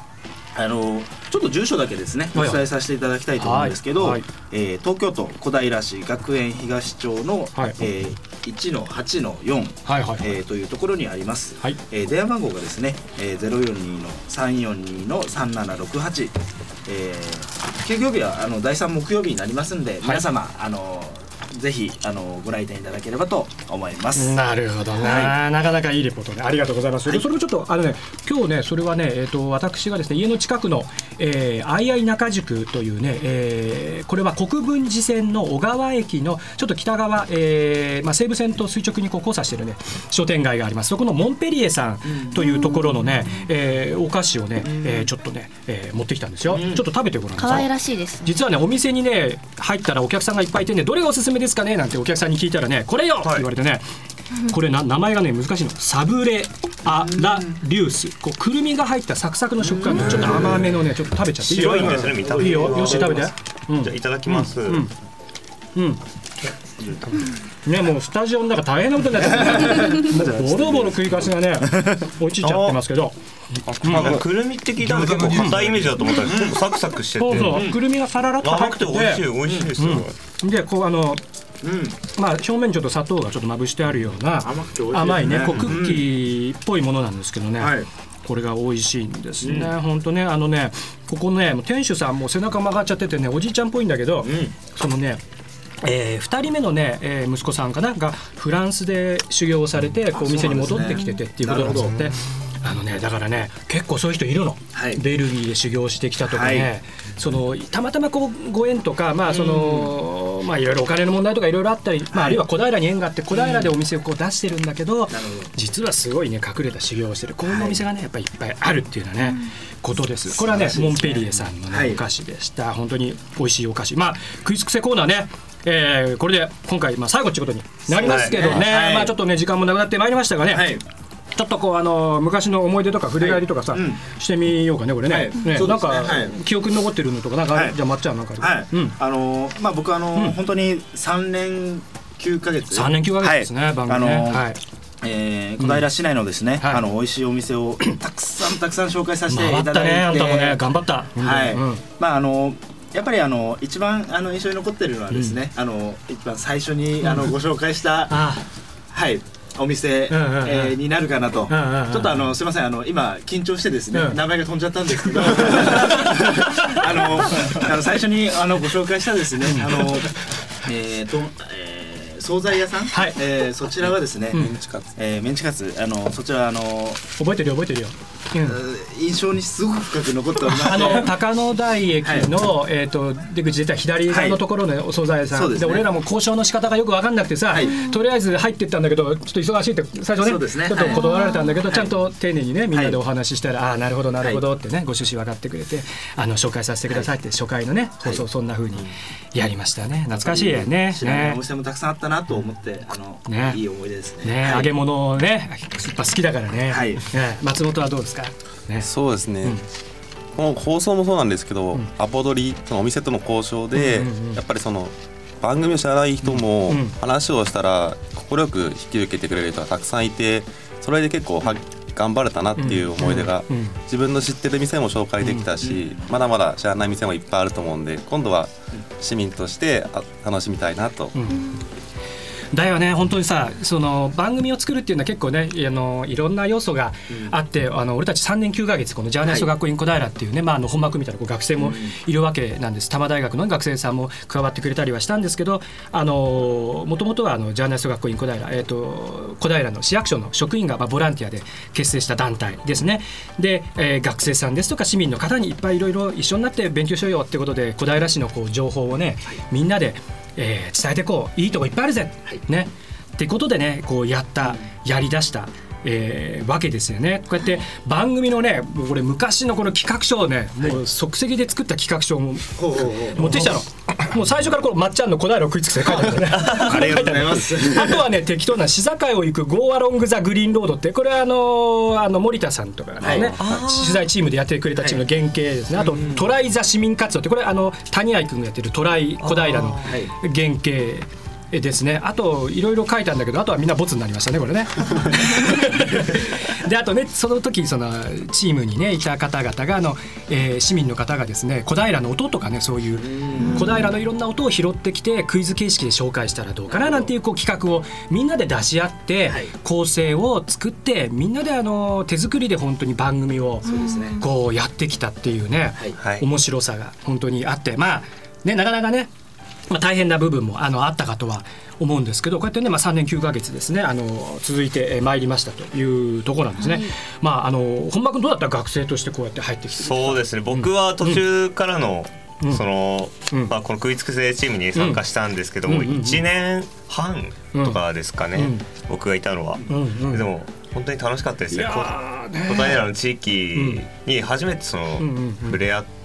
Speaker 5: あのちょっと住所だけですねお
Speaker 1: はいはい。
Speaker 5: 伝えさせていただきたいと思うんですけど、
Speaker 1: はいはい。
Speaker 5: えー東京都小平市学園東町の、
Speaker 1: はい。
Speaker 5: えー1の8の4、
Speaker 1: はいはい
Speaker 5: えーというところにあります、
Speaker 1: はい。
Speaker 5: えー電話番号がですね、えー、042の342の3768、えー、休業日はあの第3木曜日になりますんで、皆様あのぜひあのご来店いただければと思います。
Speaker 1: なるほどな、
Speaker 5: は
Speaker 1: なかなかいいレポートねありがとうございます、それもちょっとあのね今日ねそれはねえっ、と私がですね家の近くの、えー、相合中宿というね、えーこれは国分寺線の小川駅のちょっと北側、えーまあ、西武線と垂直にこう交差してるね商店街があります。そこのモンペリエさんというところのね、えーお菓子をね、えーちょっとね、えー持ってきたんですよ、ちょっと食べてごらんなさい。
Speaker 2: 可愛らしいです。
Speaker 1: 実はねお店にね入ったらお客さんがいっぱいいてねどれがおすすめですかね？なんてお客さんに聞いたらねこれよ！って言われてね、これな名前がね難しいの。サブレアラリュース。こうくるみが入ったサクサクの食感。でちょっと甘めのねちょっと食べちゃっていい？よ
Speaker 7: 白いんですね見た目。
Speaker 1: いいよ。よし食べて。うん。
Speaker 7: じゃあいただきます、
Speaker 1: うん。ねもうスタジオの中大変なことになって ボロボロ食いかすがね落ちちゃってますけど
Speaker 7: なんかくるみって聞いたの結構硬いイメージだと思ったら結構サクサクしてて。
Speaker 1: そうそう。くるみがさららっと入
Speaker 7: 甘く
Speaker 1: ってて。
Speaker 7: て美味しい美味しいですよ、
Speaker 1: でこうあの
Speaker 5: うん。
Speaker 1: まあ、表面にちょっと砂糖がちょっとまぶしてあるような
Speaker 5: 甘くて美味しいね。
Speaker 1: 甘いねこうクッキーっぽいものなんですけどね、
Speaker 5: はい。
Speaker 1: これが美味しいんですね、本当ねあのねここね店主さんも背中曲がっちゃっててねおじいちゃんっぽいんだけど、そのねえー、2人目のね、えー息子さんかながフランスで修行をされてこうお店に戻ってきててっていうことなんですよ。って。あのね、だからね結構そういう人いるの、
Speaker 5: はい。
Speaker 1: ベルギーで修行してきたとかね、
Speaker 5: はい。
Speaker 1: そのたまたまこうご縁とか、まあそのまあ、いろいろお金の問題とかいろいろあったり、まあ、あるいは小平に縁があって小平でお店をこう出してるんだけど、
Speaker 5: なるほど。
Speaker 1: 実はすごいね隠れた修行をしてる。こういうお店がねやっぱりいっぱいあるっていうようなね、ことです。これはねモンペリエさんの、ね
Speaker 5: はい。
Speaker 1: お菓子でした。本当に美味しいお菓子。まあ食いつくせコーナーね。えーこれで今回、まあ、最後っていうことになりますけどね、
Speaker 5: ね。はい。
Speaker 1: まあ、ちょっとね時間もなくなってまいりましたがね、
Speaker 5: はい
Speaker 1: ちょっとこうあの昔の思い出とか振り返りとかさ、してみようかねこれね,、
Speaker 5: はい。
Speaker 1: ね。なんか、
Speaker 5: はい。
Speaker 1: 記憶に残ってるのとかなんかじゃあまっちゃんなんか
Speaker 5: はい、
Speaker 1: うん、
Speaker 5: あのーまあ僕あのー本当に三年九ヶ月。
Speaker 1: 3年9ヶ月ですね、
Speaker 5: はい。
Speaker 1: 番組はい。
Speaker 5: えー小平市内のですね、
Speaker 1: はい。
Speaker 5: あの美味しいお店を たくさんたくさん紹介させてい
Speaker 1: た
Speaker 5: ただいて、
Speaker 1: ねあんたもね。頑張った。
Speaker 5: はい、
Speaker 1: うん。
Speaker 5: まああのやっぱりあの一番あの印象に残ってるのはですね、あの一番最初にあのご紹介した、
Speaker 1: あ。
Speaker 5: はいお店、
Speaker 1: うんうんうん。
Speaker 5: えーになるかなと、
Speaker 1: うんうんうん
Speaker 5: ちょっとあのすみませんあの今緊張してですね、
Speaker 1: うん。
Speaker 5: 名前が飛んじゃったんですけど。あのあの最初にあのご紹介したですね、あのえーと、えー惣菜屋さん、
Speaker 1: はい。
Speaker 5: えーそちらはですね、
Speaker 1: うん。
Speaker 6: メンチカツ
Speaker 5: えーメンチカツ。あのそちらあの、
Speaker 1: 覚えてるよ覚えてるよ、うん。
Speaker 5: 印象にすごく深く残っておりまして
Speaker 1: あの高野台駅の、えー、と出口出た左側のところのお惣菜屋さん、で
Speaker 5: そうですね。
Speaker 1: 俺らも交渉の仕方がよく分かんなくてさ、
Speaker 5: はい。
Speaker 1: とりあえず入ってったんだけどちょっと忙しいって最初ね
Speaker 5: ね。
Speaker 1: ちょっと断られたんだけど、
Speaker 5: はい。
Speaker 1: ちゃんと丁寧にねみんなでお話ししたら、ああなるほどなるほどってね、ご趣旨分かってくれてあの紹介させてくださいって、初回のね放送そんな風にやりましたね。懐かしいね。ね。
Speaker 5: お店もたくさんあったなと思って、あの、
Speaker 1: ね。
Speaker 5: いい思い出ですね。
Speaker 1: ね、
Speaker 5: はい。
Speaker 1: 揚げ物ねやっぱ好きだからね,、
Speaker 5: はい。
Speaker 1: ね。松本はどうですか、ね、
Speaker 6: そうですね、この放送もそうなんですけど、アポ取りそのお店との交渉で、
Speaker 1: うんうんうん
Speaker 6: やっぱりその番組を知らない人も
Speaker 1: うん
Speaker 6: 話をしたら快く引き受けてくれる人がたくさんいてそれで結構は頑張れたなっていう思い出が、
Speaker 1: うんうん
Speaker 6: 自分の知ってる店も紹介できたし、まだまだ知らない店もいっぱいあると思うんで今度は市民としてあ楽しみたいなと、
Speaker 1: だよね。本当にさその番組を作るっていうのは結構ねあのいろんな要素があって、あの俺たち3年9ヶ月このジャーナリスト学校イン小平っていうね、まあ、あの本幕みたいなこう学生もいるわけなんです。多摩大学の学生さんも加わってくれたりはしたんですけどあのもともとはあのジャーナリスト学校イン小平、えー、と小平の市役所の職員が、まあ、ボランティアで結成した団体ですね。で、えー学生さんですとか市民の方にいっぱいいろいろ一緒になって勉強しようよってことで小平市のこう情報をね、みんなで、えー伝えてこう。いいとこいっぱいあるぜ、ね。ってことでねこうやったやりだした。えーわけですよね。こうやって番組のねこれ昔のこの企画書をねもう即席で作った企画書を持ってきたのもう最初からこのまっちゃんの小平を食いつくせ書いてある。ね
Speaker 5: ありがとうございます。
Speaker 1: あとはね適当な市境を行く Go Along the Green Road ってこれはあのあの森田さんとかがね、取材チームでやってくれたチームの原型ですね、あとトライ・ザ市民活動ってこれあの谷愛君がやってるトライ小平の原型ですね。あといろいろ書いたんだけどあとはみんなボツになりましたねこれね。であとねその時そのチームにねいた方々があの、えー市民の方がですね小平の音とかねそういう小平のいろんな音を拾ってきてクイズ形式で紹介したらどうかななんていうこう企画をみんなで出し合って、
Speaker 5: はい。
Speaker 1: 構成を作ってみんなであの手作りで本当に番組を
Speaker 5: そうですね。
Speaker 1: こうやってきたっていうね、面白さが本当にあってまあねなかなかねまあ、大変な部分もあのあったかとは思うんですけどこうやってね、まあ、3年9ヶ月ですねあの続いてえーまいりましたというところなんですね。まああの本間君どうだった学生としてこうやって入ってきて
Speaker 7: そうですね。僕は途中からの、
Speaker 1: うん。
Speaker 7: その、
Speaker 1: うん。
Speaker 7: まあ、この食いつくぜチームに参加したんですけども、
Speaker 1: うん。うん。うん。うん
Speaker 7: 1年半とかですかね、
Speaker 1: うん。
Speaker 7: 僕がいたのは、
Speaker 1: うん。うん。
Speaker 7: でも本当に楽しかったですね。小平の地域に初めてその、触れ合って、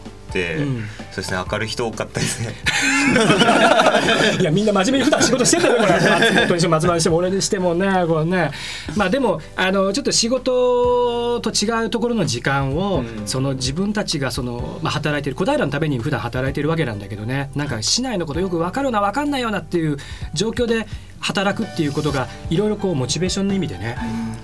Speaker 1: うん。
Speaker 7: そうですね明るい人多かったですね。
Speaker 1: いやみんな真面目に普段仕事してたよこれ。松本にしても松原にしても俺にしてもねこれね。まあでもあのちょっと仕事と違うところの時間を、
Speaker 5: うん。
Speaker 1: その自分たちがその、まあ、働いてる小平のために普段働いてるわけなんだけどね。なんか市内のことよく分かるな分かんないようなっていう状況で働くっていうことがいろいろこうモチベーションの意味でね、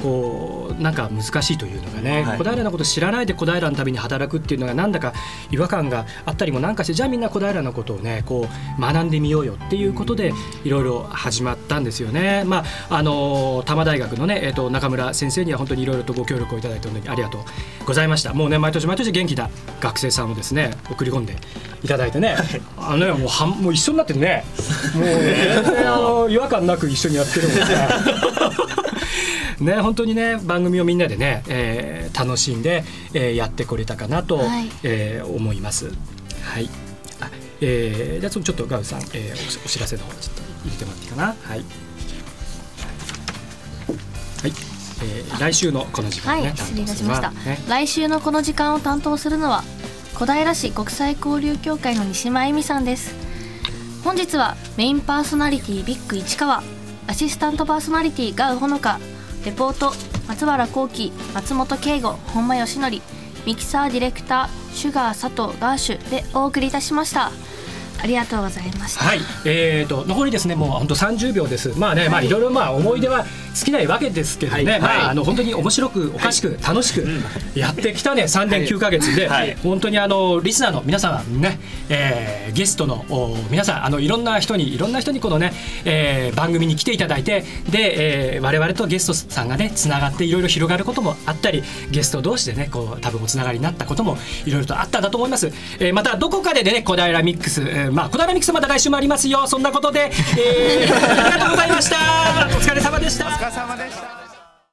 Speaker 1: こうなんか難しいというのがね、
Speaker 7: はい
Speaker 1: 小平のこと知らないで小平のために働くっていうのがなんだか違和感があったりもなんかしてじゃあみんな小平のことをねこう学んでみようよっていうことでいろいろ始まったんですよね。まああの多摩大学のね、えー、と中村先生には本当にいろいろとご協力をいただいて本当にありがとうございました。もうね毎年毎年元気な学生さんをですね送り込んでいただいてね、あのねもうはんもう一緒になってねもう全然あの違和感なく一緒にやってるもんね。ね本当にね番組をみんなでね、えー楽しんで、えーやってこれたかなと、
Speaker 2: はい
Speaker 1: えー思います。はい。あえー、じゃあちょっとガウさん、えーおお知らせの方ちょっと入れてもらっていいかな。はい。はい。えー来週のこの時間ね、
Speaker 2: はい、失礼いたしました、
Speaker 1: 担当するのはね
Speaker 2: 来週のこの時間を担当するのは小平市国際交流協会の西間恵美さんです。本日はメインパーソナリティビッグ市川。アシスタントパーソナリティガウほのかレポート松原幸喜松本圭吾本間義則。ミキサーディレクターシュガー佐藤ガーシュ。でお送りいたしました。ありがとうございました。
Speaker 1: はい、えー、と残りですねもう本当30秒です。まあね、まあいろいろまあ思い出は尽きないわけですけどね、
Speaker 5: はい。
Speaker 1: まあ
Speaker 5: はい。
Speaker 1: あの本当に面白くおかしく楽しくやってきたね。3年9ヶ月で、
Speaker 7: はい。
Speaker 1: 本当にあのリスナーの皆さんね、えーゲストのお皆さんあのいろんな人にいろんな人にこのね、えー番組に来ていただいてで、えー我々とゲストさんがねつながっていろいろ広がることもあったりゲスト同士でねこう多分おつながりになったこともいろいろとあったんだと思います、えーまたどこかでね小平ミックス、えーまあ小平ミックスまた来週もありますよ。そんなことで、えー ありがとうございました。お疲れ様でした。
Speaker 5: お疲れ様でした。